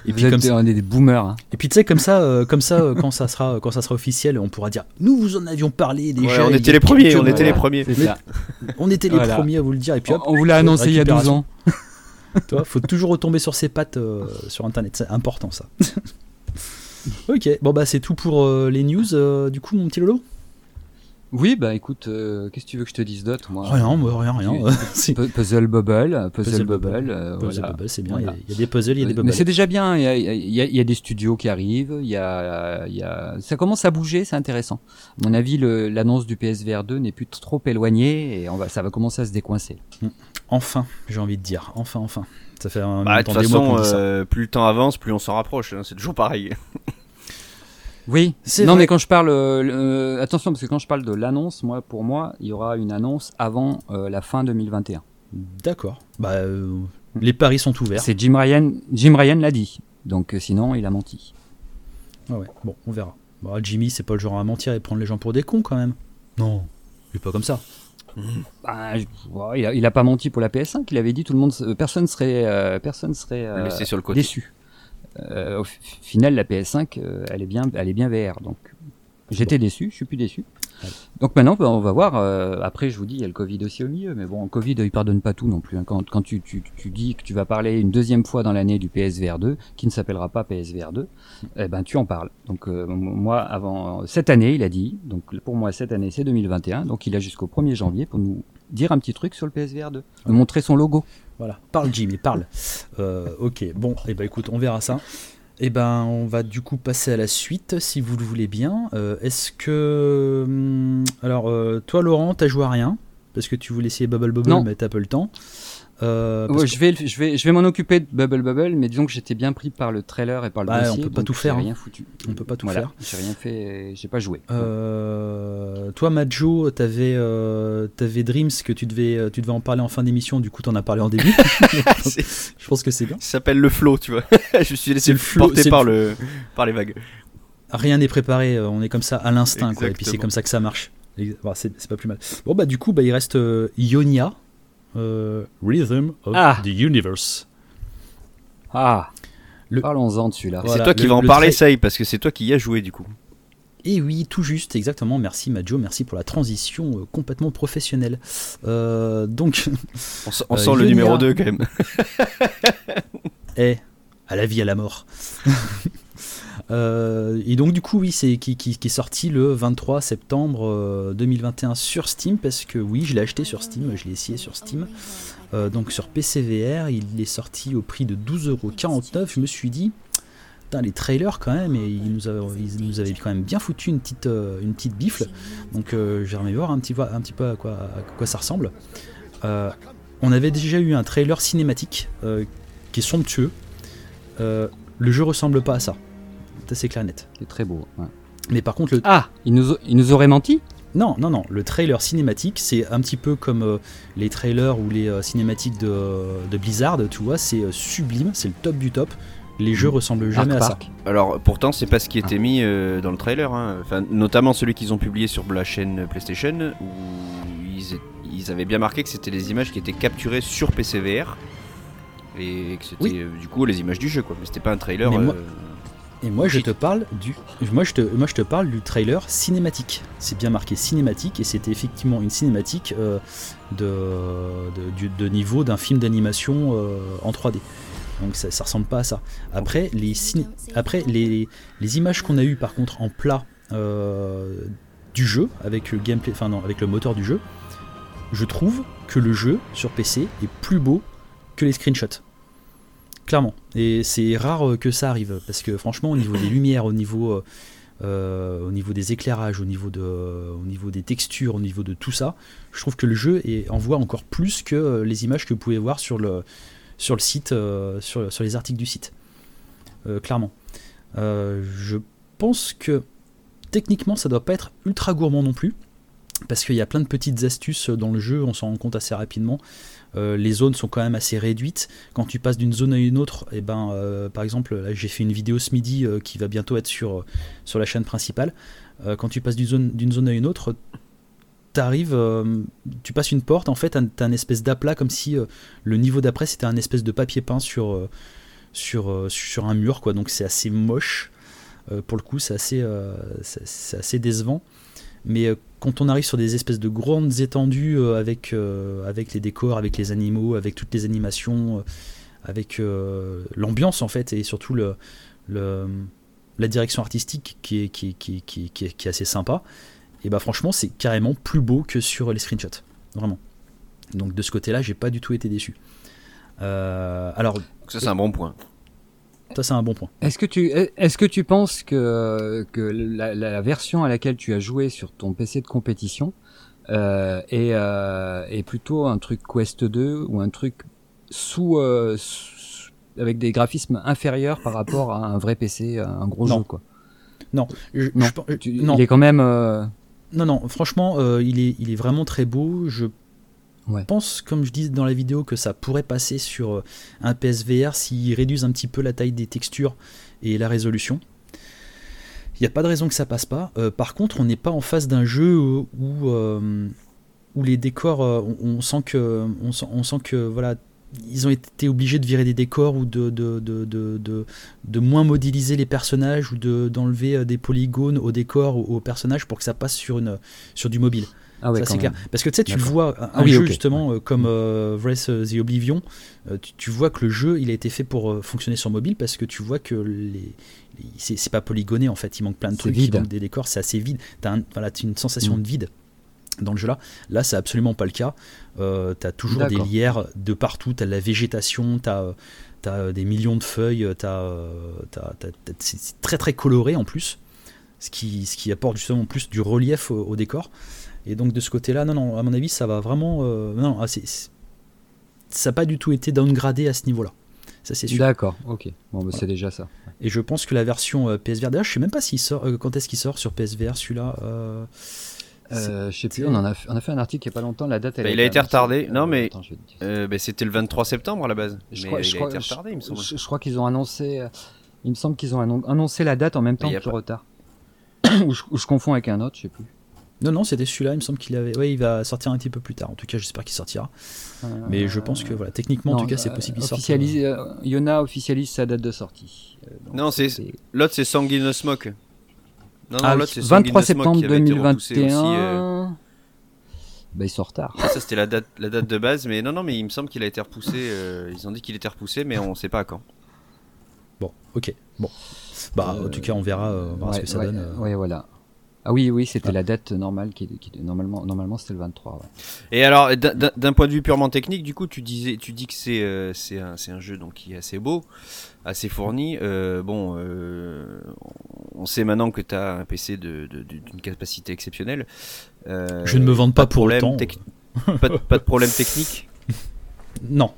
et puis comme ça, on est des boomers. Hein. Et puis tu sais comme ça, comme ça, quand ça sera, quand ça sera officiel, on pourra dire, nous vous en avions parlé déjà. on était les premiers, on était les premiers. On était les premiers à vous le dire. Et puis on vous l'a annoncé il y a 12 ans. Toi, faut toujours retomber sur ses pattes sur Internet, c'est important ça. ok, bon bah c'est tout pour les news. du coup, mon petit Lolo? Oui, bah écoute, euh, qu'est-ce que tu veux que je te dise d'autre moi? Rien, rien, rien. puzzle Bubble, Puzzle, Bubble. Euh, puzzle Bubble, c'est bien. Il, y a, des puzzles, il y a des bubbles. Mais c'est déjà bien. Il y, a, il, y a, des studios qui arrivent. Il y a, il y a... Ça commence à bouger, c'est intéressant. À mon avis, l'annonce du PSVR 2 n'est plus trop éloignée et on va, ça va commencer à se décoincer. Mm. Enfin, j'ai envie de dire. Enfin, enfin. Ça fait un bah, de toute façon, euh, plus le temps avance, plus on s'en rapproche. Hein. c'est toujours pareil. Oui, non, mais quand je parle, euh, attention, parce que quand je parle de l'annonce, moi, pour moi, il y aura une annonce avant euh, la fin 2021. D'accord. Bah, euh, les paris sont ouverts. C'est Jim Ryan. Jim Ryan l'a dit. Donc, sinon, il a menti. Ah ouais. Bon, on verra. Bah, Jimmy, c'est pas le genre à mentir et prendre les gens pour des cons quand même. Non, il est pas comme ça. Bah, il, a, pas menti pour la PS5. Il avait dit tout le monde, personne serait, personne serait Laissé sur le côté. déçu. Euh, au final, la PS5, euh, elle est bien, elle est bien VR. Donc, j'étais déçu, je suis plus déçu. Donc maintenant, bah, on va voir. Euh, après, je vous dis, il y a le Covid aussi au milieu, mais bon, le Covid, il pardonne pas tout non plus. Hein. Quand, quand tu, tu, tu, dis que tu vas parler une deuxième fois dans l'année du PSVR 2, qui ne s'appellera pas PSVR 2, eh ben tu en parles. Donc moi, avant cette année, il a dit. Donc pour moi, cette année, c'est 2021. Donc il a jusqu'au 1er janvier pour nous dire un petit truc sur le PSVR 2, de montrer son logo. Voilà, parle Jimmy, parle. Euh, ok, bon, et eh ben écoute, on verra ça. Et eh ben, on va du coup passer à la suite, si vous le voulez bien. Euh, est-ce que, hum, alors, euh, toi, Laurent, t'as joué à rien? Parce que tu voulais essayer Bubble Bubble, mais t'as pas le temps. Euh, je vais, je vais, je vais m'en occuper de Bubble Bubble, mais disons que j'étais bien pris par le trailer et par le bah, dossier. On peut pas tout faire. Hein. Rien foutu. On peut pas tout faire. J'ai rien fait, j'ai pas joué. Euh, toi, Majo, t'avais, euh, avais Dreams que tu devais, euh, tu devais en parler en fin d'émission. Du coup, t'en as parlé en début. je pense que c'est bien. Ça s'appelle le flow, tu vois. je me suis laissé le porter par le, par les vagues. Rien n'est préparé. On est comme ça à l'instinct, quoi. Et puis c'est comme ça que ça marche. c'est pas plus mal. Bon bah du coup, bah il reste Ionia. Euh, Rhythm of ah. the Universe. Ah, parlons-en de celui-là. c'est toi qui vas en parler, Say, parce que c'est toi qui y as joué du coup. Et eh oui, tout juste, exactement. Merci Majo, merci pour la transition euh, complètement professionnelle. Euh, donc, on, sent le numéro 2 quand même. Eh, à la vie, à la mort. Euh, et donc du coup oui c'est qui, qui, est sorti le 23 septembre 2021 euh, sur Steam parce que oui je l'ai acheté sur Steam, je l'ai essayé sur Steam. Euh, donc sur PCVR il est sorti au prix de 12,49€. Je me suis dit putain les trailers quand même et ils nous avaient, ils nous avaient quand même bien foutu une petite, une petite bifle. Donc j'aimerais voir un petit, un petit peu à quoi, à quoi ça ressemble. on avait déjà eu un trailer cinématique qui est somptueux. le jeu ressemble pas à ça assez clair net. C'est très beau. Mais par contre, le. Ah Il nous, il nous aurait menti? Non, non, non. Le trailer cinématique, c'est un petit peu comme euh, les trailers ou les euh, cinématiques de, Blizzard, tu vois, c'est euh, sublime, c'est le top du top. Les jeux ressemblent jamais à ça. Alors pourtant, c'est pas ce qui était ah. mis dans le trailer, hein. enfin, notamment celui qu'ils ont publié sur la chaîne PlayStation, où ils, ils avaient bien marqué que c'était les images qui étaient capturées sur PCVR et que c'était du coup les images du jeu, quoi. Mais c'était pas un trailer. Et moi je te parle du moi je te moi je te parle du trailer cinématique. C'est bien marqué cinématique et c'était effectivement une cinématique euh, de, de, niveau d'un film d'animation euh, en 3D. Donc ça, ça ressemble pas à ça. Après les après les, les images qu'on a eues par contre en plat euh, du jeu avec le gameplay enfin non, avec le moteur du jeu, je trouve que le jeu sur PC est plus beau que les screenshots Clairement. Et c'est rare que ça arrive, parce que franchement, au niveau des lumières, au niveau, au niveau des éclairages, au niveau, de, au niveau des textures, au niveau de tout ça, je trouve que le jeu envoie encore plus que les images que vous pouvez voir sur le, sur le site, sur, sur les articles du site. clairement. je pense que techniquement, ça doit pas être ultra gourmand non plus parce qu'il y a plein de petites astuces dans le jeu, on s'en rend compte assez rapidement. Euh, les zones sont quand même assez réduites. Quand tu passes d'une zone à une autre, et eh ben, euh, par exemple, j'ai fait une vidéo ce midi euh, qui va bientôt être sur, la chaîne principale. quand tu passes d'une zone, à une autre, arrives, tu passes une porte, en fait, tu as un espèce d'aplat comme si le niveau d'après c'était un espèce de papier peint sur, un mur, quoi. Donc c'est assez moche. pour le coup, c'est assez décevant. Mais euh, quand on arrive sur des espèces de grandes étendues euh, avec, euh, avec les décors, avec les animaux, avec toutes les animations, avec l'ambiance en fait, et surtout le, le, la direction artistique qui est, qui, qui, qui, est, assez sympa, et bah franchement c'est carrément plus beau que sur les screenshots. Vraiment. Donc de ce côté-là, j'ai pas du tout été déçu. alors, ça c'est un bon point. Ça, c'est un bon point. Est-ce que tu, est-ce que tu penses que, que la, version à laquelle tu as joué sur ton PC de compétition euh, est, euh, est, plutôt un truc Quest 2 ou un truc sous, euh, avec des graphismes inférieurs par rapport à un vrai PC, un gros jeu quoi? Non, non. non. Il est quand même. Non, non. Franchement, il est, il est vraiment très beau. Je je pense, comme je disais dans la vidéo, que ça pourrait passer sur euh, un PSVR s'ils réduisent un petit peu la taille des textures et la résolution. Il n'y a pas de raison que ça passe pas. Euh, par contre, on n'est pas en face d'un jeu où, où, euh, les décors, on, sent que, on sent, que voilà, ils ont été obligés de virer des décors ou de, de, de, de, de moins modéliser les personnages ou d'enlever des polygones aux décors ou aux personnages pour que ça passe sur, une, sur du mobile. Ah c'est clair. Parce que tu sais, tu le vois, un, ah jeu justement euh, comme euh, Wrath the Oblivion, euh, tu, vois que le jeu il a été fait pour fonctionner sur mobile parce que tu vois que les, c'est pas polygoné en fait, il manque plein de trucs, il manque des décors, c'est assez vide. T'as un, voilà, une sensation mm. de vide dans le jeu là. Là, c'est absolument pas le cas. Euh, t'as toujours des lierres de partout, t'as de la végétation, t'as as des millions de feuilles, t'as, c'est très très coloré en plus, ce qui, ce qui apporte justement plus du relief au décor. Et donc de ce côté-là, non, non, à mon avis, ça va vraiment. Euh, non, ah, ça n'a pas du tout été downgradé à ce niveau-là. Ça c'est sûr. D'accord, ok. Bon, bah, c'est déjà ça. Et je pense que la version euh, PSVR, d'ailleurs, je sais même pas s'il sort, euh, quand est-ce qu'il sort sur PSVR celui-là. je sais plus, on, en a, on a fait un article il n'y a pas longtemps, la date elle bah, Il a été retardé, non mais bah, c'était le 23 septembre à la base. Je crois, il a été retardé, il me semble. Je, crois qu'ils ont annoncé, il me semble qu'ils ont annoncé la date en même temps que le retard. ou, je, ou, je, confonds avec un autre, je sais plus. Non, non, c'était celui-là. Il me semble qu'il avait. Ouais, il va sortir un petit peu plus tard. En tout cas, j'espère qu'il sortira. Mais je pense que voilà, techniquement, en tout cas, c'est possible qu'il sorte. Euh, Yona officialise sa date de sortie. Euh, non, c'est l'autre, c'est Sanguine Smoke. Non, non, ah, l'autre, c'est 23 septembre 2021. Euh. Bah, il sort tard. ça, c'était la date, la date de base, mais non, non, mais il me semble qu'il a été repoussé. ils ont dit qu'il était repoussé, mais on sait pas quand. Bon, ok. Bon. Bah, en tout cas, on verra, on verra ce que ça donne. Ouais, voilà. Ah oui, oui, c'était la date normale qui, qui normalement, normalement c'était le 23. Et alors, d'un point de vue purement technique, du coup, tu disais, tu dis que c'est euh, c'est un, un, jeu donc qui est assez beau, assez fourni. Euh, bon, euh, on sait maintenant que tu as un PC d'une de, capacité exceptionnelle. Je ne me vante pas, pour le temps. pas, pas, de problème technique? Non,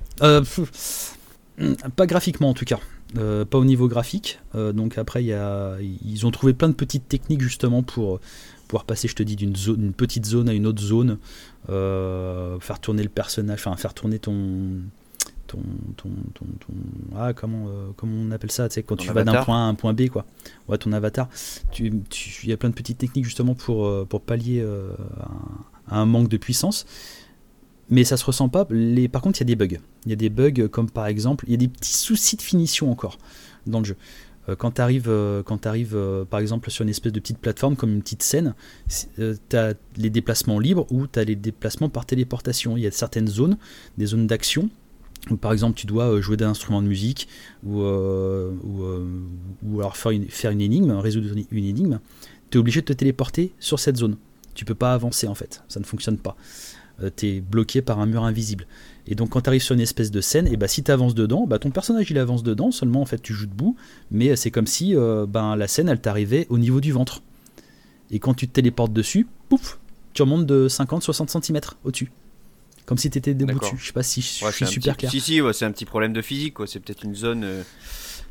pas graphiquement en tout cas. Euh, pas au niveau graphique. Euh, donc après, y a, ils ont trouvé plein de petites techniques justement pour pouvoir passer, je te dis, d'une zone, petite zone à une autre zone, euh, faire tourner le personnage, enfin faire tourner ton, ton, ton, ton, ah comment, comment on appelle ça, tu sais, quand tu vas d'un point A à un point B, quoi. Ouais, ton avatar. Il tu, y a plein de petites techniques justement pour, pour pallier à un manque de puissance mais ça se ressent pas. Par contre, il y a des bugs. Il y a des bugs comme par exemple, il y a des petits soucis de finition encore dans le jeu. Euh, quand tu arrives, euh, arrives euh, par exemple sur une espèce de petite plateforme comme une petite scène, tu as les déplacements libres ou tu as les déplacements par téléportation. Il y a certaines zones, des zones d'action, où par exemple tu dois jouer d'un instrument de musique ou, ou, ou, alors faire une, faire une énigme, résoudre une énigme. Tu es obligé de te téléporter sur cette zone. Tu peux pas avancer en fait, ça ne fonctionne pas. Tu es bloqué par un mur invisible. Et donc quand tu arrives sur une espèce de scène, et bah si tu avances dedans, bah ton personnage il avance dedans, seulement en fait tu joues debout, mais c'est comme si ben, la scène elle t'arrivait au niveau du ventre. Et quand tu te téléportes dessus, pouf, tu remontes de 50-60 cm au-dessus. Comme si tu étais debout dessus. Je sais pas si je suis super clair. Si, si, c'est un petit problème de physique. C'est peut-être une zone euh,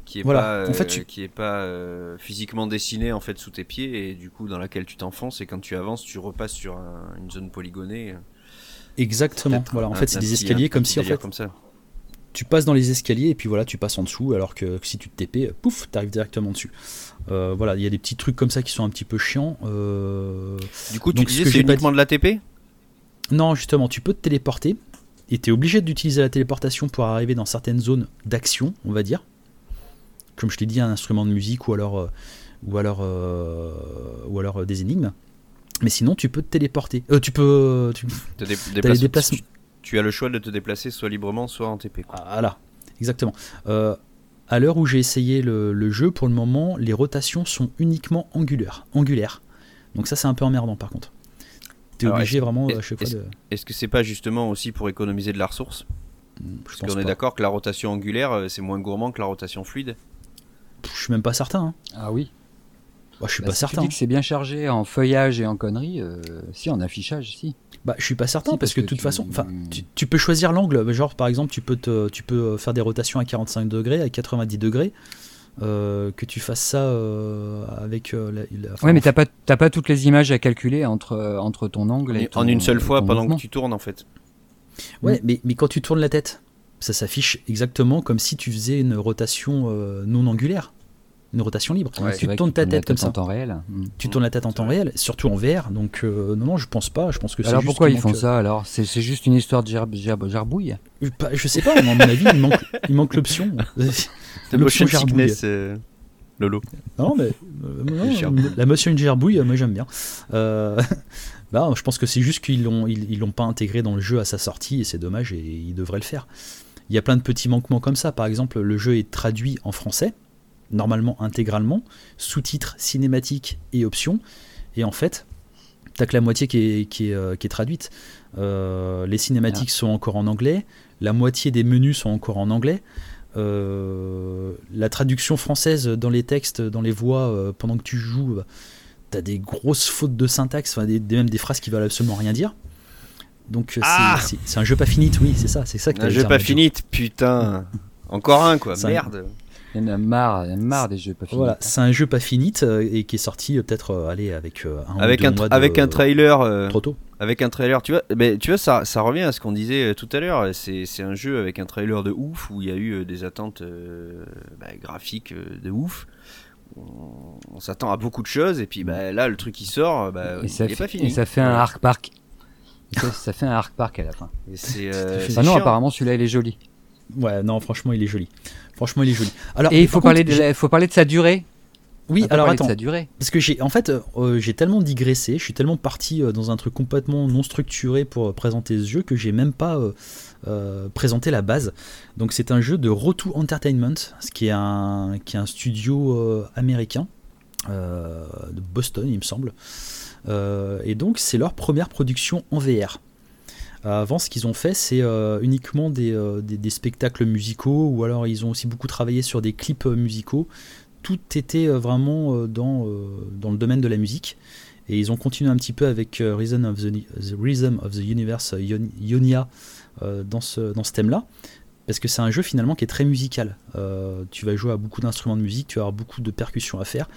qui est pas, en fait, euh, qui est pas euh, physiquement dessinée en fait sous tes pieds et du coup dans laquelle tu t'enfonces et quand tu avances, tu repasses sur une zone polygonée. Exactement. Voilà, en fait, c'est des escaliers comme si en fait. Comme ça. Tu passes dans les escaliers et puis voilà, tu passes en dessous, alors que si tu te TP, pouf, tu arrives directement dessus. voilà, il y a des petits trucs comme ça qui sont un petit peu chiants. du coup, tu disais c'est uniquement de la TP? Non, justement, tu peux te téléporter et tu es obligé d'utiliser la téléportation pour arriver dans certaines zones d'action, on va dire. Comme je t'ai dit, un instrument de musique ou alors, euh, ou alors, euh, ou alors euh, des énigmes. Mais sinon, tu peux te téléporter. tu peux. Tu, te déplacer, tu, as le choix de te déplacer soit librement, soit en TP. Voilà, exactement. à l'heure où j'ai essayé le, le, jeu, pour le moment, les rotations sont uniquement angulaires. angulaires. Donc ça, c'est un peu emmerdant par contre obligé vraiment à chaque fois Est-ce que c'est pas justement aussi pour économiser de la ressource? Hmm, Parce qu'on est d'accord que la rotation angulaire, euh, c'est moins gourmand que la rotation fluide Je suis même pas certain. Hein. Ah oui bah, je suis bah, pas certain. Tu dis que c'est bien chargé en feuillage et en conneries, euh, si en affichage, si. Bah, je suis pas certain parce, que, de toute façon, enfin, tu, peux choisir l'angle. Genre, par exemple, tu peux te, tu peux faire des rotations à 45 degrés, à 90 degrés. Euh, que tu fasses ça euh, avec euh, la, ouais mais t'as pas t'as pas toutes les images à calculer entre entre ton angle et en une seule fois pendant que tu tournes en fait ouais mais mais quand tu tournes la tête ça s'affiche exactement comme si tu faisais une rotation non angulaire une rotation libre. tu tournes ta tête, comme ça. En temps réel. Mm. Tu tournes la tête en temps réel, surtout en VR. Donc non, non, je pense pas. Je pense que alors pourquoi ils font ça alors? C'est juste une histoire de gerbouille Je sais pas. À mon avis, il manque, il manque l'option. The motion sickness, euh, Lolo. Non, mais euh, la motion gerbouille, moi j'aime bien. Euh, bah, je pense que c'est juste qu'ils l'ont ils, l'ont pas intégré dans le jeu à sa sortie et c'est dommage et ils devraient le faire. Il y a plein de petits manquements comme ça. Par exemple, le jeu est traduit en français, normalement intégralement, sous-titres, cinématiques et options. Et en fait, t'as que la moitié qui est, qui est, qui est traduite. les cinématiques ah. sont encore en anglais, la moitié des menus sont encore en anglais. Euh, la traduction française dans les textes, dans les voix, euh, pendant que tu joues, bah, t'as des grosses fautes de syntaxe, enfin, des, même des phrases qui veulent absolument rien dire. Donc euh, ah c'est un jeu pas fini, oui, c'est ça, c'est ça que Un jeu pas fini, putain. Encore un quoi, merde. Il y en a marre, il y en a marre des jeux pas finis. Voilà, c'est un jeu pas fini et qui est sorti peut-être aller avec un avec un avec un trailer trop tôt. Avec un trailer, tu vois, mais tu vois ça, ça revient à ce qu'on disait tout à l'heure. C'est, un jeu avec un trailer de ouf où il y a eu des attentes bah, graphiques de ouf. On, s'attend à beaucoup de choses et puis bah, là le truc qui sort, bah, il n'est pas fini. Et ça fait un arc park. ça, fait un arc park à la fin. Et c'est, euh, ah non, apparemment celui-là il est joli. Ouais, non, franchement il est joli. Franchement, il est joli. Alors, et il faut, parler de, faut parler de sa durée. Oui, alors attends. sa durée. Parce que j'ai, en fait, euh, j'ai tellement digressé, je suis tellement parti euh, dans un truc complètement non structuré pour présenter ce jeu que j'ai même pas présenté la base. Donc, c'est un jeu de Roto Entertainment, ce qui est un, qui est un studio américain de Boston, il me semble. et donc, c'est leur première production en VR. Avant, ce qu'ils ont fait, c'est euh, uniquement euh, des, spectacles musicaux, ou alors ils ont aussi beaucoup travaillé sur des clips euh, musicaux. Tout était vraiment dans, dans le domaine de la musique. Et ils ont continué un petit peu avec Reason of the, Rhythm of the Universe, Ionia, dans ce, dans ce thème-là. Parce que c'est un jeu finalement qui est très musical. tu vas jouer à beaucoup d'instruments de musique, tu vas avoir beaucoup de percussions à faire.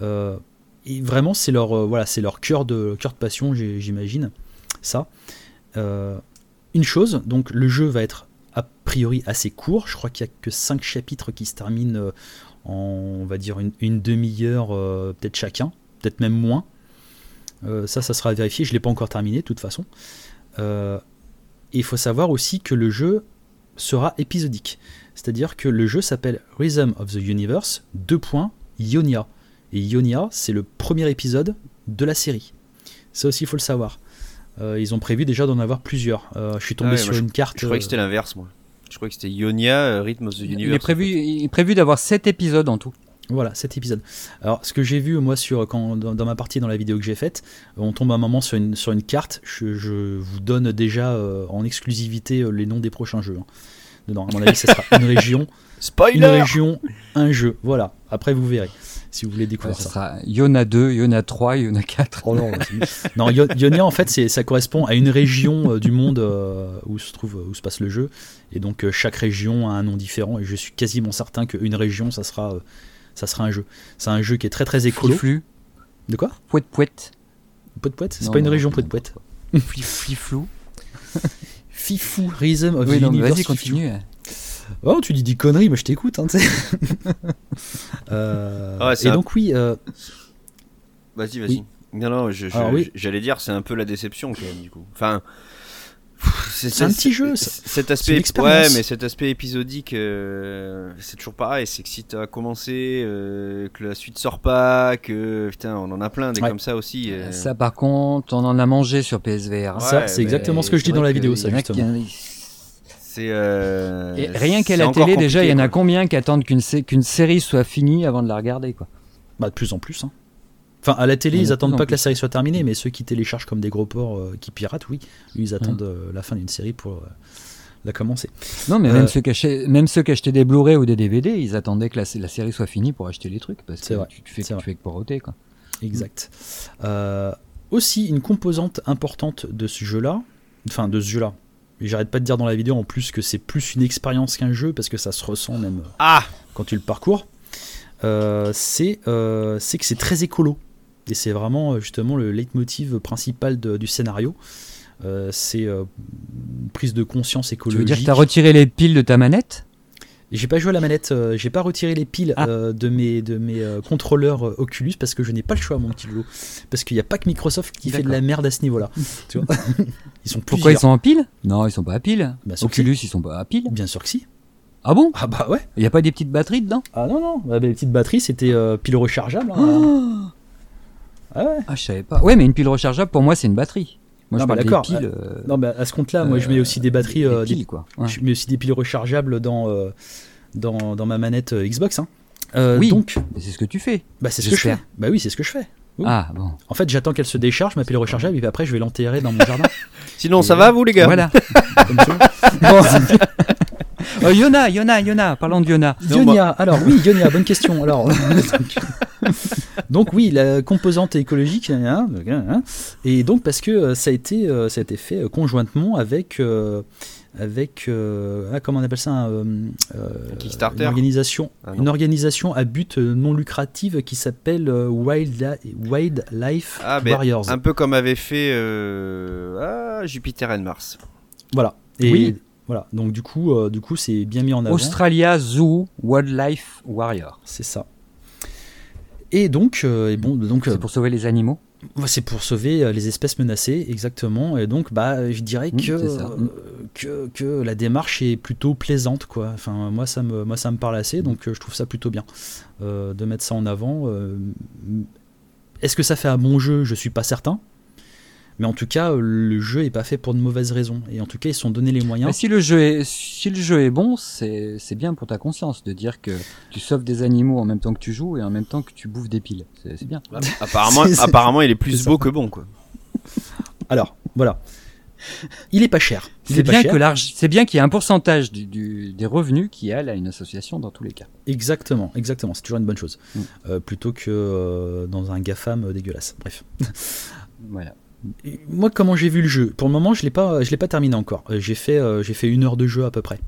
et vraiment, c'est leur, voilà, leur cœur de, cœur de passion, j'imagine. Ça. Euh, une chose, donc le jeu va être a priori assez court. Je crois qu'il n'y a que 5 chapitres qui se terminent euh, en, on va dire, une, demi-heure, euh, peut-être chacun, peut-être même moins. ça, ça sera vérifié. Je ne l'ai pas encore terminé, de toute façon. il faut savoir aussi que le jeu sera épisodique. C'est-à-dire que le jeu s'appelle Rhythm of the Universe, 2 points, Ionia. Et Ionia, c'est le premier épisode de la série. Ça aussi, il faut le savoir. Euh, ils ont prévu déjà d'en avoir plusieurs. Euh, je suis tombé ah sur une carte. Je croyais que c'était l'inverse, moi. Je croyais que c'était Ionia, euh, Rhythm of the Universe. Il est prévu, il est prévu d'avoir 7 épisodes en tout. Voilà, cet épisode. Alors, ce que j'ai vu, moi, sur, quand, dans, ma partie, dans la vidéo que j'ai faite, on tombe un moment sur une, sur une carte. Je, vous donne déjà en exclusivité les noms des prochains jeux. Hein. Dedans, à mon avis, ce sera une région. Spoiler Une région, un jeu. Voilà, après, vous verrez si vous voulez découvrir ça. sera Yona 2, Yona 3, Yona 4. Oh non, non Ionia en fait ça correspond à une région euh, du monde euh, où se trouve où se passe le jeu et donc euh, chaque région a un nom différent et je suis quasiment certain qu'une région ça sera ça sera un jeu. C'est un jeu qui est très très écolo. Flux. De quoi? Pouet pouet. Pouet pouet, c'est pas une région pouet pouet. Fliflou. Fifou, Rhythm of oui, Vas-y, continue. Oh, tu dis des conneries, mais je t'écoute. Hein, euh, et donc, oui. Euh, vas-y, vas-y. Non, non, j'allais dire, c'est un peu la déception quand même, du coup. Enfin. C'est un petit jeu. Cet aspect, ouais, mais cet aspect épisodique, euh, c'est toujours pareil. C'est que si t'as commencé, que la suite sort pas, que putain, on en a plein des comme ça aussi. Ça, par contre, on en a mangé sur PSVR. ça, c'est exactement ce que je dis dans la vidéo, ça justement. Euh, rien qu'à la télé, déjà, il y en a combien qui attendent qu'une série soit finie avant de la regarder quoi Bah de plus en plus. Hein. Enfin, à la télé, ils attendent pas que la série soit terminée, mais ceux qui téléchargent comme des gros porcs euh, qui piratent, oui, ils attendent euh, la fin d'une série pour la commencer. Non, mais même ceux qui achetaient, même ceux qui achetaient des Blu-ray ou des DVD, ils attendaient que la, la, série soit finie pour acheter les trucs, parce que vrai, tu, fais, tu fais que poroter, quoi. Exact. aussi, une composante importante de ce jeu-là, enfin de ce jeu-là, j'arrête pas de dire dans la vidéo en plus que c'est plus une expérience qu'un jeu parce que ça se ressent même ah quand tu le parcours. Euh, euh, c'est que c'est très écolo et c'est vraiment euh, justement le leitmotiv principal du scénario. c'est une prise de conscience écologique. Tu veux dire que tu as retiré les piles de ta manette? J'ai pas joué à la manette, euh, j'ai pas retiré les piles ah. euh, de mes, de mes euh, contrôleurs Oculus parce que je n'ai pas le choix, mon petit Lolo. Parce qu'il n'y a pas que Microsoft qui fait de la merde à ce niveau-là. ils sont Pourquoi ils sont en pile? Non, ils sont pas à pile. Bah, Oculus, ils sont pas à pile. Bien sûr que si. Ah bon? Ah bah ouais. Il n'y a pas des petites batteries dedans? Ah non, non. Bah, les petites batteries, c'était pile rechargeable. Hein, ah ouais. Ah, je savais pas. Ouais, mais une pile rechargeable, pour moi, c'est une batterie. Moi, non, je d'accord. Euh, non, mais à ce compte-là, moi, je mets aussi des batteries, euh, piles, quoi. Je mets aussi des piles rechargeables dans euh, dans, dans, ma manette Xbox. Hein. oui. Donc, c'est ce que tu fais. Bah, c'est ce que je fais. Bah oui, c'est ce que je fais. Ah bon. En fait, j'attends qu'elle se décharge, ma pile rechargeable, et puis après, je vais l'enterrer dans mon jardin. Sinon, ça va, vous les gars? Voilà. bon. oh, Yona, Yona, Yona, parlons de Yona. Yonia, alors oui, Yonia, bonne question. Alors, donc oui, la composante écologique, hein, hein, et donc parce que euh, ça a été, euh, ça a été fait euh, conjointement avec, avec ah, comment on appelle ça, une organisation, ah, une organisation à but non lucratif qui s'appelle Wild, Wildlife ah, Warriors. Un peu comme avait fait Jupiter et Mars. Voilà. Et oui. Voilà, donc du coup, du coup, c'est bien mis en avant. Australia Zoo Wildlife Warrior. C'est ça. Et donc, euh, et bon, donc c'est pour sauver les animaux. C'est pour sauver euh, les espèces menacées, exactement. Et donc, bah, je dirais que, euh, que, que, la démarche est plutôt plaisante, quoi. Enfin, moi, ça me, moi, ça me parle assez, donc je trouve ça plutôt bien de mettre ça en avant. Est-ce que ça fait un bon jeu? Je suis pas certain. Mais en tout cas, le jeu est pas fait pour de mauvaises raisons. Et en tout cas, ils se sont donné les moyens. si le jeu est, si le jeu est bon, c'est bien pour ta conscience de dire que tu sauves des animaux en même temps que tu joues et en même temps que tu bouffes des piles. C'est bien. apparemment, apparemment, il est plus beau que bon, quoi. Alors, voilà. Il est pas cher. C'est bien, que c'est bien qu'il y ait un pourcentage du, des revenus qui aille à une association dans tous les cas. Exactement, exactement. C'est toujours une bonne chose. Mm. Euh, plutôt que euh, dans un GAFAM dégueulasse. Bref. voilà moi, comment j'ai vu le jeu? Pour le moment, je l'ai pas, je l'ai pas terminé encore. Euh, j'ai fait, euh, j'ai fait une heure de jeu à peu près.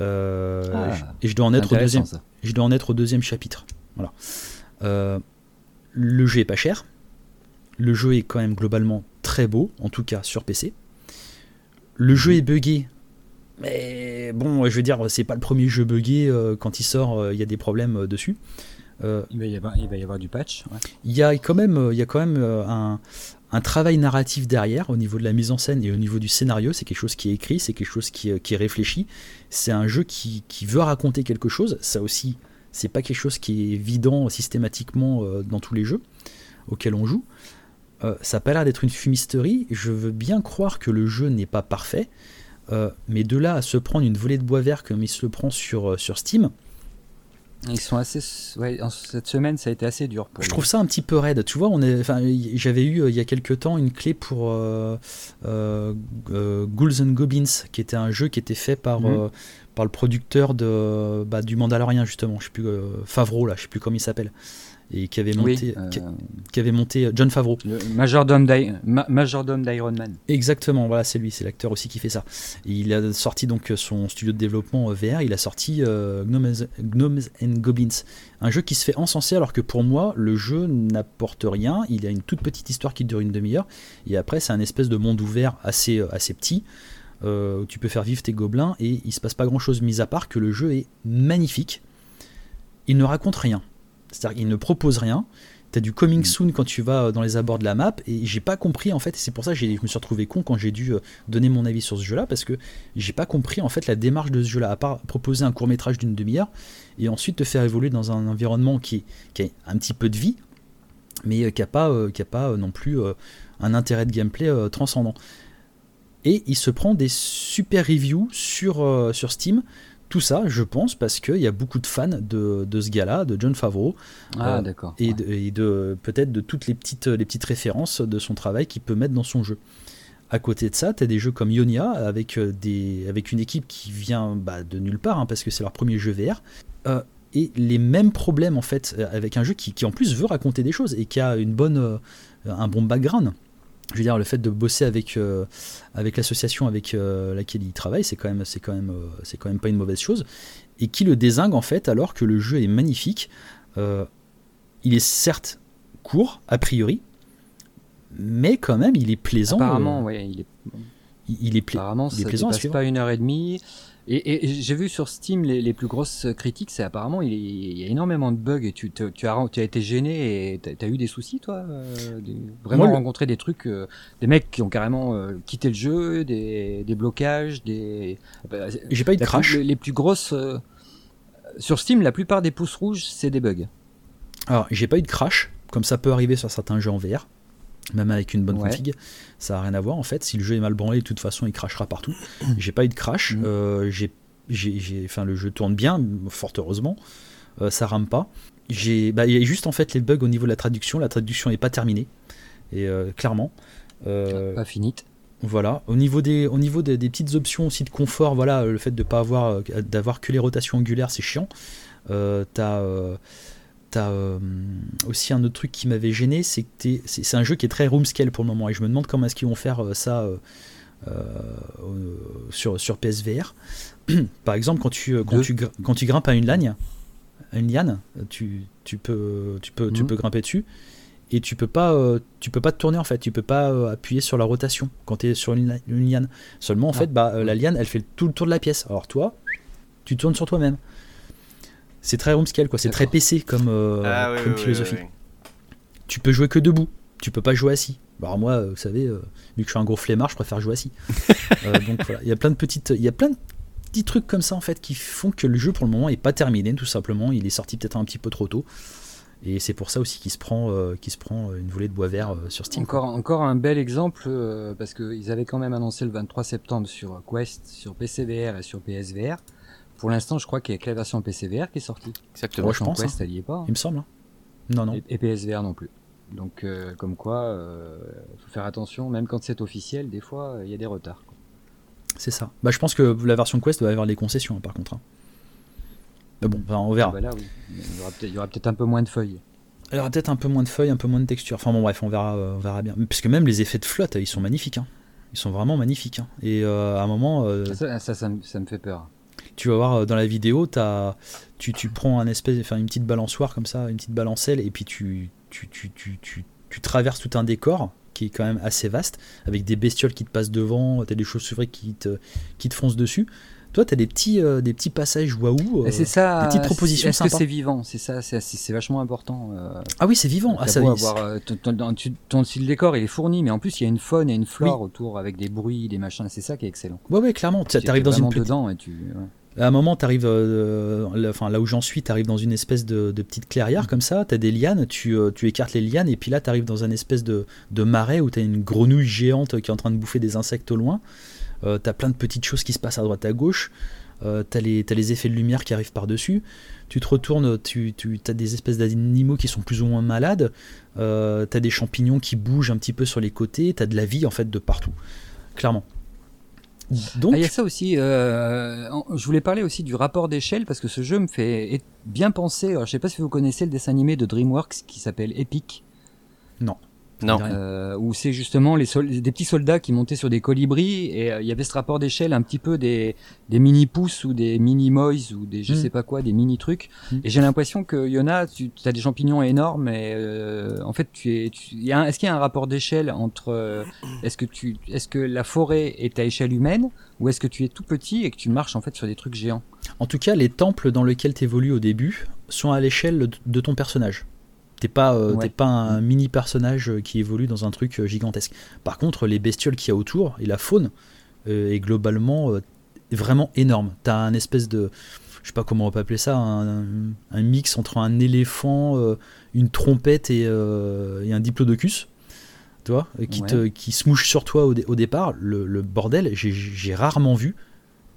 Euh, ah, et je dois en être au deuxième. Je dois en être au deuxième chapitre. Voilà. le jeu est pas cher. Le jeu est quand même globalement très beau, en tout cas sur PC. Le jeu est buggé, mais bon, je veux dire, c'est pas le premier jeu buggé. quand il sort, il y a des problèmes dessus. il, va y avoir, il va y avoir du patch. Il y a quand même, il y a quand même un, un travail narratif derrière au niveau de la mise en scène et au niveau du scénario. C'est quelque chose qui est écrit, c'est quelque chose qui, euh, est réfléchi. C'est un jeu qui, veut raconter quelque chose. Ça aussi, c'est pas quelque chose qui est évident systématiquement euh, dans tous les jeux auxquels on joue. Euh, ça n'a pas l'air d'être une fumisterie. Je veux bien croire que le jeu n'est pas parfait. mais de là à se prendre une volée de bois vert comme il se le prend sur, sur Steam, Ils sont assez. cette semaine, ça a été assez dur. Pour je trouve ça un petit peu raide. Tu vois, on est. Enfin, j'avais eu il y a quelques temps une clé pour euh, euh, Ghouls and Goblins, qui était un jeu qui était fait par mhm. par le producteur de bah, du Mandalorian justement. Je sais plus Favreau là, je sais plus comment il s'appelle et qui avait monté, euh, qui, avait monté euh, John Favreau. Le majordome d'Iron Man. Exactement, voilà, c'est lui, c'est l'acteur aussi qui fait ça. il a sorti donc son studio de développement euh, VR, il a sorti Gnomes, and Goblins, un jeu qui se fait encenser alors que pour moi, le jeu n'apporte rien. Il a une toute petite histoire qui dure une demi-heure, et après, c'est un espèce de monde ouvert assez, assez petit. où tu peux faire vivre tes gobelins et il se passe pas grand chose mis à part que le jeu est magnifique. Il ne raconte rien c'est-à-dire qu'il ne propose rien. Tu as du coming mm. soon quand tu vas euh, dans les abords de la map et j'ai pas compris en fait, et c'est pour ça que je me suis retrouvé con quand j'ai dû euh, donner mon avis sur ce jeu-là parce que j'ai pas compris en fait la démarche de ce jeu-là, à part proposer un court-métrage d'une demi-heure et ensuite te faire évoluer dans un environnement qui, a un petit peu de vie, mais euh, qui pas, qui a pas non plus un intérêt de gameplay transcendant. Et il se prend des super reviews sur, sur Steam tout ça, je pense, parce qu'il y a beaucoup de fans de, de ce gars-là, de John Favreau. Ah, euh, d'accord. Et, de, peut-être de toutes les petites, les petites références de son travail qu'il peut mettre dans son jeu. À côté de ça, tu as des jeux comme Ionia, avec, euh, des, avec une équipe qui vient bah, de nulle part, hein, parce que c'est leur premier jeu VR. Euh, et les mêmes problèmes, en fait, avec un jeu qui, qui, en plus veut raconter des choses et qui a une bonne, un bon background je veux dire, le fait de bosser avec, euh, avec l'association avec euh, laquelle il travaille, c'est quand, même, c'est, quand même, euh, c'est quand même pas une mauvaise chose. Et qui le désingue en fait, alors que le jeu est magnifique. il est certes court, a priori, mais quand même, il est plaisant. Apparemment, oui, il est. Il, est, Apparemment, il est plaisant. Ça pas une heure et demie. Et, j'ai vu sur Steam les, plus grosses critiques, c'est apparemment il, y a énormément de bugs et tu, tu, as, tu as été gêné et tu as, eu des soucis toi euh, Vraiment rencontré des trucs, euh, des mecs qui ont carrément euh, quitté le jeu, des, des blocages, des... Bah, j'ai pas eu de crash. les, plus grosses... sur Steam, la plupart des pouces rouges, c'est des bugs. Alors j'ai pas eu de crash, comme ça peut arriver sur certains jeux en VR même avec une bonne config, ça n'a rien à voir en fait. Si le jeu est mal branlé, de toute façon, il crachera partout. J'ai pas eu de crash. Mm. Euh, j'ai, enfin, le jeu tourne bien, fort heureusement. Euh, ça rame pas. J'ai, bah, il y a juste en fait les bugs au niveau de la traduction. La traduction n'est pas terminée, et euh, clairement. pas finite. Voilà. Au niveau des, au niveau des, petites options aussi de confort, voilà, le fait de pas avoir, d'avoir que les rotations angulaires, c'est chiant. t'as T'as euh, aussi un autre truc qui m'avait gêné, c'est que c'est un jeu qui est très room scale pour le moment et je me demande comment est-ce qu'ils vont faire euh, ça euh, sur, sur PSVR. Par exemple, quand tu, quand, tu, quand tu grimpes à une liane, une liane, tu, tu, peux, tu, peux, tu mhm. peux grimper dessus et tu peux pas tu peux pas te tourner en fait tu peux pas appuyer sur la rotation quand tu es sur une, liane seulement en ah. fait bah, la liane elle fait tout le tour de la pièce alors toi tu tournes sur toi-même c'est très scale quoi. C'est très PC comme, euh, ah comme philosophie. tu peux jouer que debout. Tu peux pas jouer assis. Bah, alors moi, vous savez, euh, vu que je suis un gros flemmard, je préfère jouer assis. Euh, donc voilà, il y a plein de petites, il y a plein de petits trucs comme ça en fait qui font que le jeu pour le moment est pas terminé tout simplement. Il est sorti peut-être un petit peu trop tôt. Et c'est pour ça aussi qu'il se prend, se prend une volée de bois vert sur Steam. Encore, encore un bel exemple parce qu'ils avaient quand même annoncé le 23 septembre sur Quest, sur PCVR et sur PSVR. Pour l'instant, je crois qu'il y a que la version PCVR qui est sortie. Exactement. je pense. Quest, hein. est pas. Hein. Il me semble. Hein. Non, non. Et, PSVR non plus. Donc, euh, comme quoi, il euh, faut faire attention. Même quand c'est officiel, des fois, il y a des retards. C'est ça. Bah, je pense que la version Quest va avoir les concessions, par contre. Mais bon, on verra. Ah bah là, oui. Il y aura peut-être un peu moins de feuilles. Il y aura peut-être un peu moins de feuilles, un peu moins de texture. Enfin bon, bref, on verra, euh, on verra bien. Puisque même les effets de flotte, ils sont magnifiques. Ils sont vraiment magnifiques. Et à un moment. Ça, ça, ça, me fait peur tu vas voir euh, dans la vidéo, as, tu, tu prends un espèce, enfin, une petite balançoire comme ça, une petite balancelle, et puis tu, tu, tu, tu, tu traverses tout un décor qui est quand même assez vaste, avec des bestioles qui te passent devant, tu as des chauves-souris qui te, qui te foncent dessus. Toi, tu as des petits, euh, des petits passages waouh, euh, c'est ça, des petites propositions Est-ce que c'est vivant? C'est ça, c'est vachement important. Euh. ah oui, c'est vivant. Ah, ça, avoir, ton, ton, le décor, il est fourni, mais en plus, il y a une faune et une flore autour avec des bruits, des machins. C'est ça qui est excellent. Ouais, ouais, clairement. Tu arrives dans une dedans et tu. À un moment, tu arrives, enfin là où j'en suis, tu arrives dans une espèce de, petite clairière comme ça, tu as des lianes, tu, tu, écartes les lianes, et puis là, tu arrives dans un espèce de, de marais où tu as une grenouille géante qui est en train de bouffer des insectes au loin. Euh, tu as plein de petites choses qui se passent à droite à gauche. euh, t'as les, les effets de lumière qui arrivent par-dessus, tu te retournes, tu, tu as des espèces d'animaux qui sont plus ou moins malades, euh, t'as des champignons qui bougent un petit peu sur les côtés, t'as de la vie en fait de partout, clairement. Donc, ah, il y a ça aussi. Euh, je voulais parler aussi du rapport d'échelle parce que ce jeu me fait bien penser. Alors, je sais pas si vous connaissez le dessin animé de DreamWorks qui s'appelle Epic. Non. Non. Euh, où c'est justement les des petits soldats qui montaient sur des colibris et euh, il y avait ce rapport d'échelle un petit peu des, des mini pousses ou des mini moys ou des je hmm. sais pas quoi, des mini trucs. Hmm. Et j'ai l'impression que Yona, tu as des champignons énormes et euh, en fait tu es, est-ce qu'il y a un rapport d'échelle entre euh, est-ce que tu, est-ce que la forêt est à échelle humaine ou est-ce que tu es tout petit et que tu marches en fait sur des trucs géants? En tout cas, les temples dans lesquels tu évolues au début sont à l'échelle de ton personnage. T'es pas, euh, pas un mini personnage euh, qui évolue dans un truc euh, gigantesque. Par contre, les bestioles qu'il y a autour et la faune est globalement vraiment énorme. T'as un espèce de, je sais pas comment on peut appeler ça, un, mix entre un éléphant, une trompette et, un diplodocus. Tu vois, qui, te, qui se mouche sur toi au, départ. Le, bordel, j'ai rarement vu.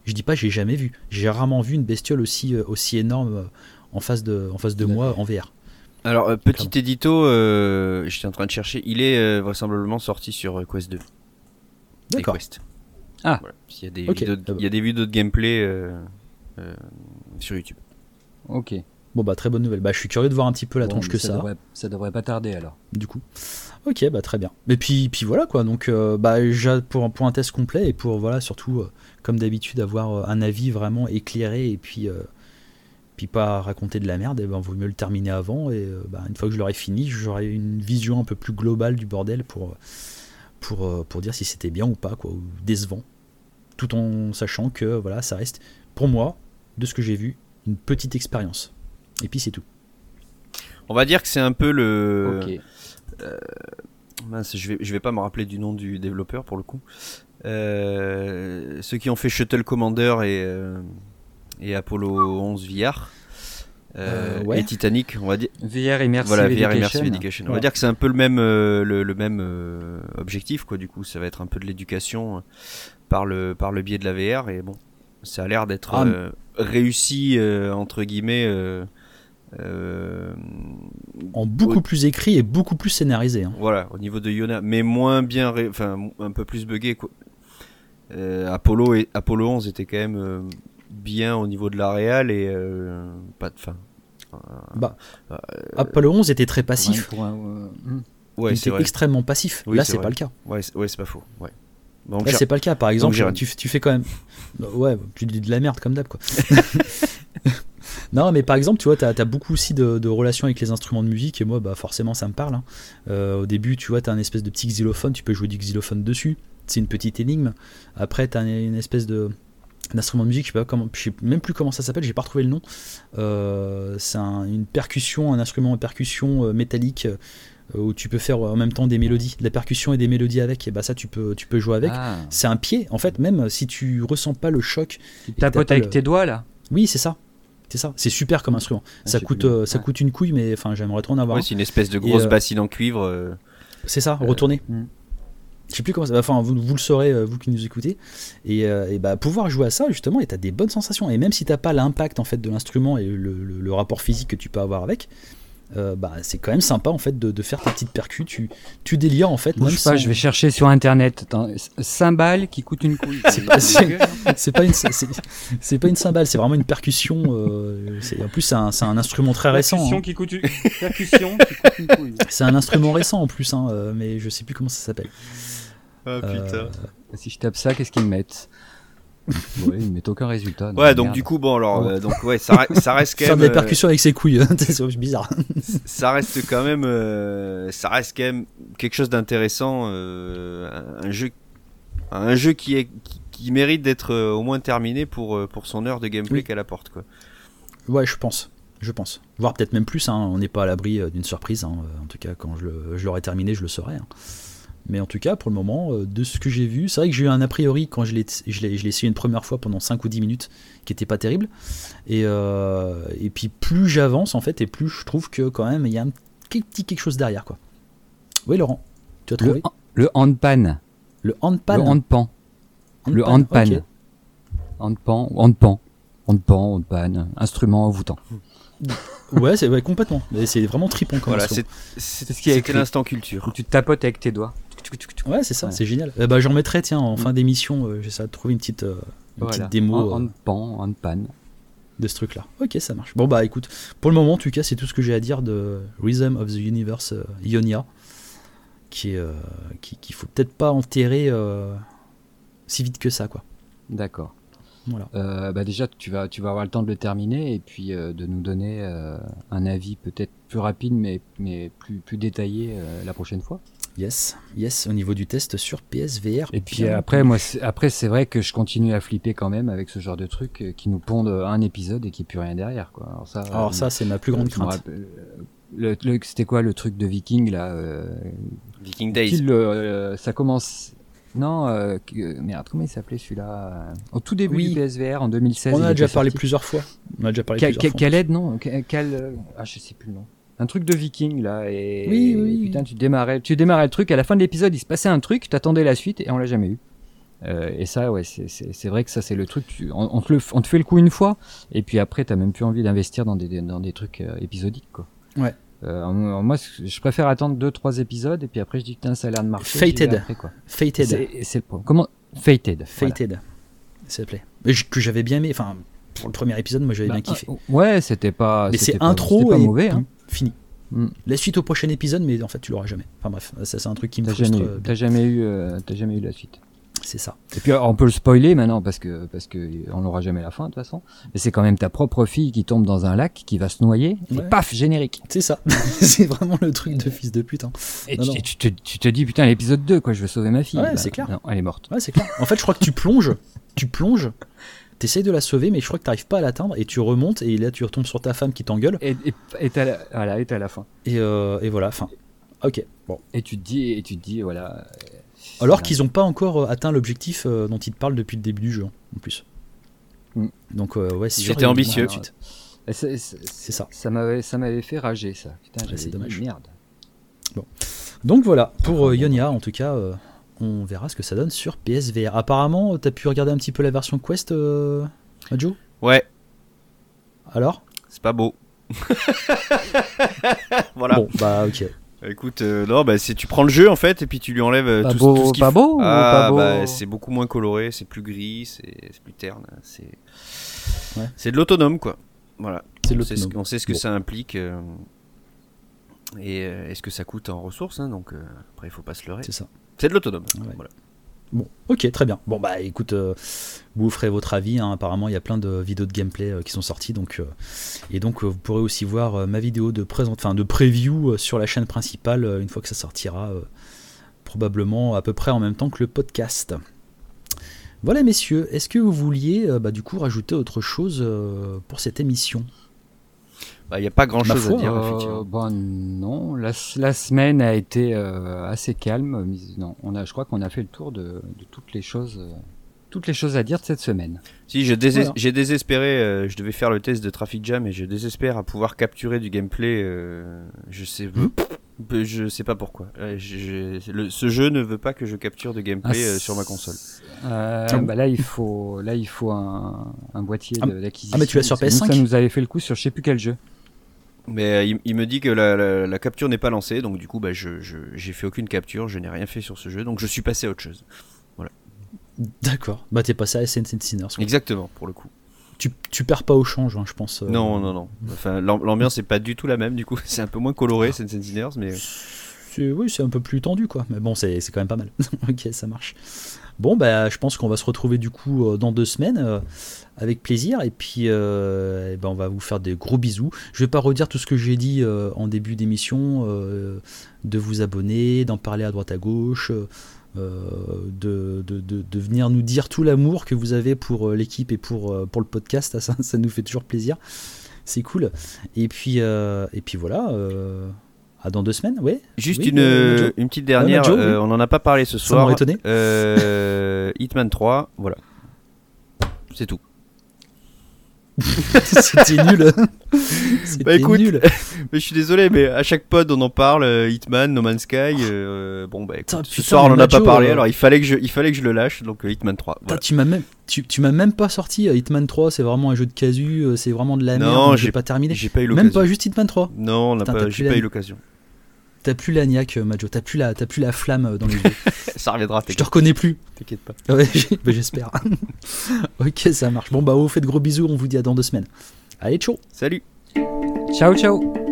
Je dis pas j'ai jamais vu. J'ai rarement vu une bestiole aussi, aussi énorme en face de, en face de moi en VR. Alors, euh, petit édito, euh, j'étais en train de chercher, il est euh, vraisemblablement sorti sur Quest 2. D'accord. Ah. Il, y a des vidéos de, il y a des vidéos de gameplay sur YouTube. Ok. Bon bah très bonne nouvelle. Bah je suis curieux de voir un petit peu la tronche que ça. Devrait, ça devrait pas tarder alors. Du coup. Ok bah très bien. Et puis puis voilà quoi. Donc bah pour pour un test complet et pour voilà surtout comme d'habitude avoir un avis vraiment éclairé et puis puis pas raconter de la merde, et ben vaut mieux le terminer avant. Et euh, bah, une fois que je l'aurai fini, j'aurai une vision un peu plus globale du bordel pour, pour, euh, pour dire si c'était bien ou pas, quoi, ou décevant. Tout en sachant que voilà, ça reste, pour moi, de ce que j'ai vu, une petite expérience. Et puis c'est tout. On va dire que c'est un peu le. Euh, mince, je vais, je vais pas me rappeler du nom du développeur pour le coup. ceux qui ont fait Shuttle Commander et et Apollo 11 VR. Euh, et Titanic, on va dire. VR Immersive voilà, VR Immersive Education. On va dire que c'est un peu le même, euh, le, même euh, objectif, quoi. Du coup, ça va être un peu de l'éducation par le, par le biais de la VR. Et bon, ça a l'air d'être ah, réussi, entre guillemets. en beaucoup plus écrit et beaucoup plus scénarisé. Hein. Voilà, au niveau de Yona, mais moins bien, enfin un peu plus buggé. Quoi. Apollo, et, Apollo 11 était quand même bien au niveau de la réal et euh, pas de fin. Bah, euh, Apollo 11 était très passif. Ouais, il était extrêmement passif. là, c'est pas le cas. Ouais, ouais c'est pas faux. Ouais. là, c'est pas le cas. Par exemple, tu, tu, fais quand même. Ouais, tu dis de la merde comme d'hab, quoi. non, mais par exemple, tu vois, tu as, beaucoup aussi de, relations avec les instruments de musique, et moi, bah, forcément, ça me parle. Hein. Euh, au début, tu vois, tu as un espèce de petit xylophone, tu peux jouer du xylophone dessus. C'est une petite énigme. Après, tu as une espèce de un instrument de musique, je sais pas comment, je sais même plus comment ça s'appelle, j'ai pas retrouvé le nom. Euh, c'est une percussion, un instrument de percussion euh, métallique euh, où tu peux faire en même temps des mélodies, de la percussion et des mélodies avec. Et bah ça, tu peux, tu peux jouer avec. Ah. C'est un pied, en fait, même si tu ressens pas le choc. Tu tapotes avec tes doigts là? Oui, c'est ça. C'est ça. C'est super comme instrument. Ah, ça coûte, ça coûte une couille, mais enfin, j'aimerais trop en avoir. c'est une espèce de grosse bassine en cuivre. C'est ça, retourner. Mm je sais plus comment ça enfin vous, vous le saurez euh, vous qui nous écoutez. Et, euh, et, bah pouvoir jouer à ça justement et t'as des bonnes sensations. Et même si t'as pas l'impact en fait de l'instrument et le, rapport physique que tu peux avoir avec euh, bah, c'est quand même sympa en fait de, de, faire ta petite percu. Tu, tu délires en fait Bouge pas je vais chercher sur internet. Cymbale qui coûte une couille. C'est pas, pas, une c'est pas une cymbale c'est vraiment une percussion en plus c'est un, un, instrument très récent percussion, hein. qui coûte une... percussion qui coûte une couille. C'est un instrument récent en plus hein, mais je sais plus comment ça s'appelle ah putain. Euh, si je tape ça, qu'est-ce qu'ils me mettent ouais, ils mettent aucun résultat. Ouais, donc du coup, bon, alors, euh, donc ouais, ça, ça reste quand même. Faire des percussions avec ses couilles, c'est bizarre. ça reste quand même, euh, ça reste quand même quelque chose d'intéressant, un jeu, un jeu qui est, qui, mérite d'être au moins terminé pour pour son heure de gameplay qu'elle apporte, quoi. Ouais, je pense. Je pense. Voire peut-être même plus, hein. on n'est pas à l'abri d'une surprise. Hein. En tout cas, quand je l'aurai terminé, je le saurai. Hein. Mais en tout cas, pour le moment, euh, de ce que j'ai vu, c'est vrai que j'ai eu un a priori quand je l'ai essayé une première fois pendant 5 ou 10 minutes, qui était pas terrible. Et, euh, et puis plus j'avance, en fait, et plus je trouve que quand même, il y a un petit quelque chose derrière. quoi. Oui, Laurent, tu as trouvé? Le, handpan. Le handpan Le handpan. Le handpan. Handpan ou handpan. On te pan, on te panne, instrument envoûtant. ouais, c'est complètement. C'est vraiment tripant comme Voilà, c'est ce qui a été l'instant culture. Où tu tapotes avec tes doigts. Ouais, c'est ça, c'est génial. Eh ben, J'en mettrai, tiens, en fin mm. d'émission, euh, j'essaie de trouver une petite, euh, une petite démo. En, pan, en panne. De ce truc-là. Ok, ça marche. Bon, bah écoute, pour le moment, en tout cas, c'est tout ce que j'ai à dire de Rhythm of the Universe Ionia, qui est, qui, qu'il faut peut-être pas enterrer si vite que ça, quoi. D'accord. Euh, bah déjà, tu vas, tu vas avoir le temps de le terminer et puis euh, de nous donner euh, un avis peut-être plus rapide mais, mais plus, plus détaillé la prochaine fois. Yes, yes, au niveau du test sur PSVR. Et puis après, moi, après c'est vrai que je continue à flipper quand même avec ce genre de truc qui nous pondent un épisode et qui plus rien derrière. Quoi. Alors ça, Alors ça c'est ma plus grande crainte. Le, c'était quoi le truc de Viking là Viking Days. ça commence non, euh, merde, comment il s'appelait celui-là Au tout début du PSVR en 2016. On en a déjà parlé plusieurs fois. On a déjà parlé plusieurs fois. Quelle aide, non euh, Ah, je sais plus le nom. Un truc de viking là et oui, oui, putain tu démarrais tu démarrais le truc à la fin de l'épisode il se passait un truc tu attendais la suite et on l'a jamais eu euh, et ça ouais c'est vrai que ça c'est le truc on, te le, on, te fait le coup une fois et puis après t'as même plus envie d'investir dans des dans des trucs épisodiques quoi ouais euh, moi, je préfère attendre 2-3 épisodes et puis après je dis que ça a l'air de marcher. Fated. Fated. C'est Comment? Fated. Fated. S'il te plaît. Que j'avais bien aimé. Enfin, pour le premier épisode, moi j'avais bah, bien kiffé. Euh, ouais, c'était pas. Mais c'est intro et mauvais. Hein. Fini. Mm. La suite au prochain épisode, mais en fait tu l'auras jamais. Enfin bref, ça c'est un truc qui me frustre. T'as jamais eu, t'as jamais eu la suite c'est ça. Et puis on peut le spoiler maintenant parce que parce que on n'aura jamais la fin de toute façon. Mais c'est quand même ta propre fille qui tombe dans un lac, qui va se noyer, et paf, générique. C'est ça. c'est vraiment le truc de fils de pute. Hein. Et, tu, te, tu, te, dis putain l'épisode 2 quoi, je vais sauver ma fille. Ouais, bah, c'est clair. Non, elle est morte. Ouais, c'est clair. En fait, je crois que tu plonges, tu plonges. T'essayes de la sauver, mais je crois que t'arrives pas à l'atteindre et tu remontes et là tu retombes sur ta femme qui t'engueule. Et t'as la, voilà, à la fin. Et, euh, et voilà, fin. Ok, bon. Et tu te dis, et tu te dis, voilà, alors qu'ils n'ont pas encore euh, atteint l'objectif euh, dont ils te parlent depuis le début du jeu, en plus. Mm. Donc, euh, ouais, J'étais ambitieux. C'est ça. Ça m'avait, ça m'avait fait rager, ça. Putain, c'est dommage. Merde. Bon. Donc voilà, pour Ionia, en tout cas, on verra ce que ça donne sur PSVR. Apparemment, t'as pu regarder un petit peu la version Quest, euh, Joe Ouais. Alors C'est pas beau. voilà. Bon, bah ok. Écoute, euh, non, bah, c'est tu prends le jeu en fait et puis tu lui enlèves euh, tout, beau, tout, ce qui pas beau, ah, pas beau bah, c'est beaucoup moins coloré, c'est plus gris, c'est plus terne, c'est ouais. c'est de l'autonome quoi. Voilà. On sait, ce, on sait ce que ça implique euh, et est-ce que ça coûte en ressources, hein, donc après il faut pas se leurrer. C'est ça. C'est de l'autonome. Voilà. Bon, ok, très bien. Bon, bah écoute, euh, vous ferez votre avis. Hein. Apparemment, il y a plein de vidéos de gameplay euh, qui sont sorties. Donc, euh, et donc, vous pourrez aussi voir ma vidéo de, présent, enfin, de preview sur la chaîne principale une fois que ça sortira, probablement à peu près en même temps que le podcast. Voilà, messieurs, est-ce que vous vouliez bah, du coup rajouter autre chose pour cette émission? Il bah, n'y a pas grand chose à dire, euh, bon, non, la, la, semaine a été euh, assez calme. non, on a, je crois qu'on a fait le tour de, de toutes les choses. Euh, toutes les choses à dire de cette semaine. Si, j'ai désespéré, je devais faire le test de Traffic Jam et je désespère à pouvoir capturer du gameplay. je sais, hmm. je sais pas pourquoi. ce jeu ne veut pas que je capture de gameplay ah, sur ma console. Bah là, il faut, là, il faut un, un boîtier ah, d'acquisition. Ah, mais tu l'as sur PS5 Ça nous avait fait le coup sur je sais plus quel jeu. Mais euh, il, me dit que la, capture n'est pas lancée, donc du coup, bah, je, j'ai fait aucune capture, je n'ai rien fait sur ce jeu, donc je suis passé à autre chose. Voilà. D'accord. Bah, t'es passé à SNC Sinners. Exactement, pour le coup. Tu, tu perds pas au change, hein, je pense. Euh. Non, non, non. Enfin, l'ambiance n'est pas du tout la même, du coup. C'est un peu moins coloré, ah. SNC Sinners, mais. oui, c'est un peu plus tendu, quoi. Mais bon, c'est, quand même pas mal. ok, ça marche. Bon, bah, je pense qu'on va se retrouver du coup euh, dans deux semaines avec plaisir. Et puis, euh, eh ben on va vous faire des gros bisous. Je vais pas redire tout ce que j'ai dit euh, en début d'émission, euh, de vous abonner, d'en parler à droite à gauche. De, venir nous dire tout l'amour que vous avez pour l'équipe et pour, pour le podcast, ça, ça nous fait toujours plaisir. C'est cool. Et puis, et puis voilà. À dans deux semaines, ouais. Juste une, une, petite dernière, on n'en a pas parlé ce soir. Ça étonné. Hitman 3, voilà. C'est tout. C'était nul. C'était bah, écoute, nul. mais je suis désolé, mais à chaque pod on en parle. Euh, Hitman, No Man's Sky. Euh, bon bah écoute, ce soir on en a pas parlé, alors il fallait que je, il fallait que je le lâche. Donc Hitman 3. Tu m'as même, tu, tu m'as même pas sorti Hitman 3. C'est vraiment un jeu de casu. C'est vraiment de la merde. Non, j'ai pas terminé. J'ai pas eu l'occasion. Même pas juste Hitman 3. Non, j'ai pas eu l'occasion. T'as plus la niaque, euh, Majo. T'as plus la, plus la flamme euh, dans les yeux. ça reviendra. Je te reconnais plus. T'inquiète pas. Ouais, bah, j'espère. ok, ça marche. Bon bah, vous fait de gros bisous. On vous dit à dans deux semaines. Allez, ciao. Salut. Ciao, ciao.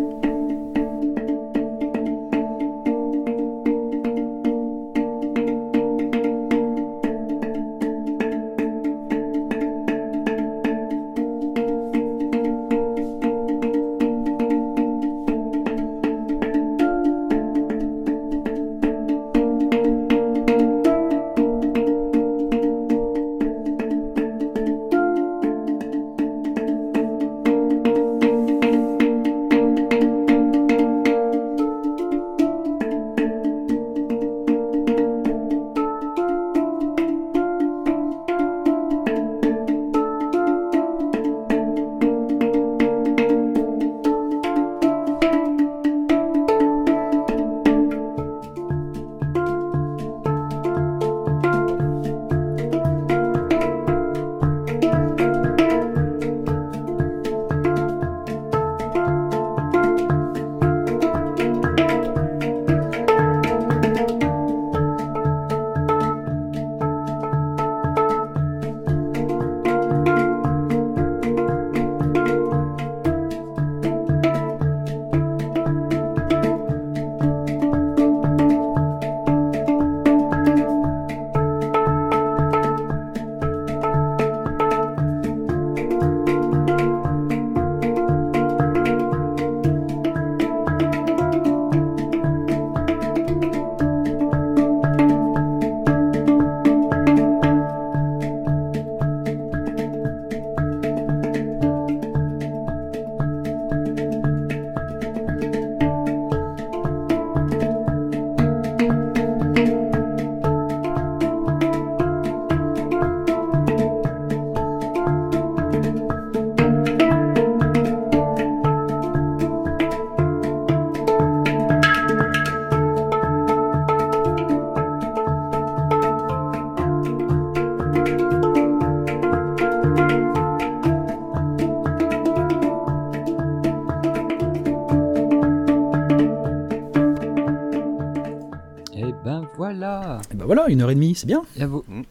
Demie, c'est bien? Et vous... Mm.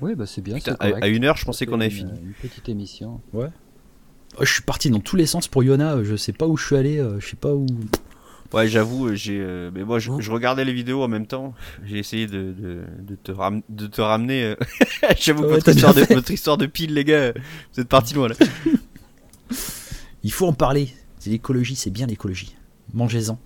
Oui, bah c'est bien. à, une heure, je pensais qu'on avait fini. Une petite émission. Ouais. Oh, je suis parti dans tous les sens pour Yona. Je sais pas où je suis allé. Euh, je sais pas où. Ouais, j'avoue, j'ai. Euh, mais moi, je, regardais les vidéos en même temps. J'ai essayé de, de, te de, te ramener. Euh, j'avoue, votre, histoire de, votre histoire de pile, les gars, vous êtes parti loin là. Il faut en parler. L'écologie, c'est bien l'écologie. Mangez-en.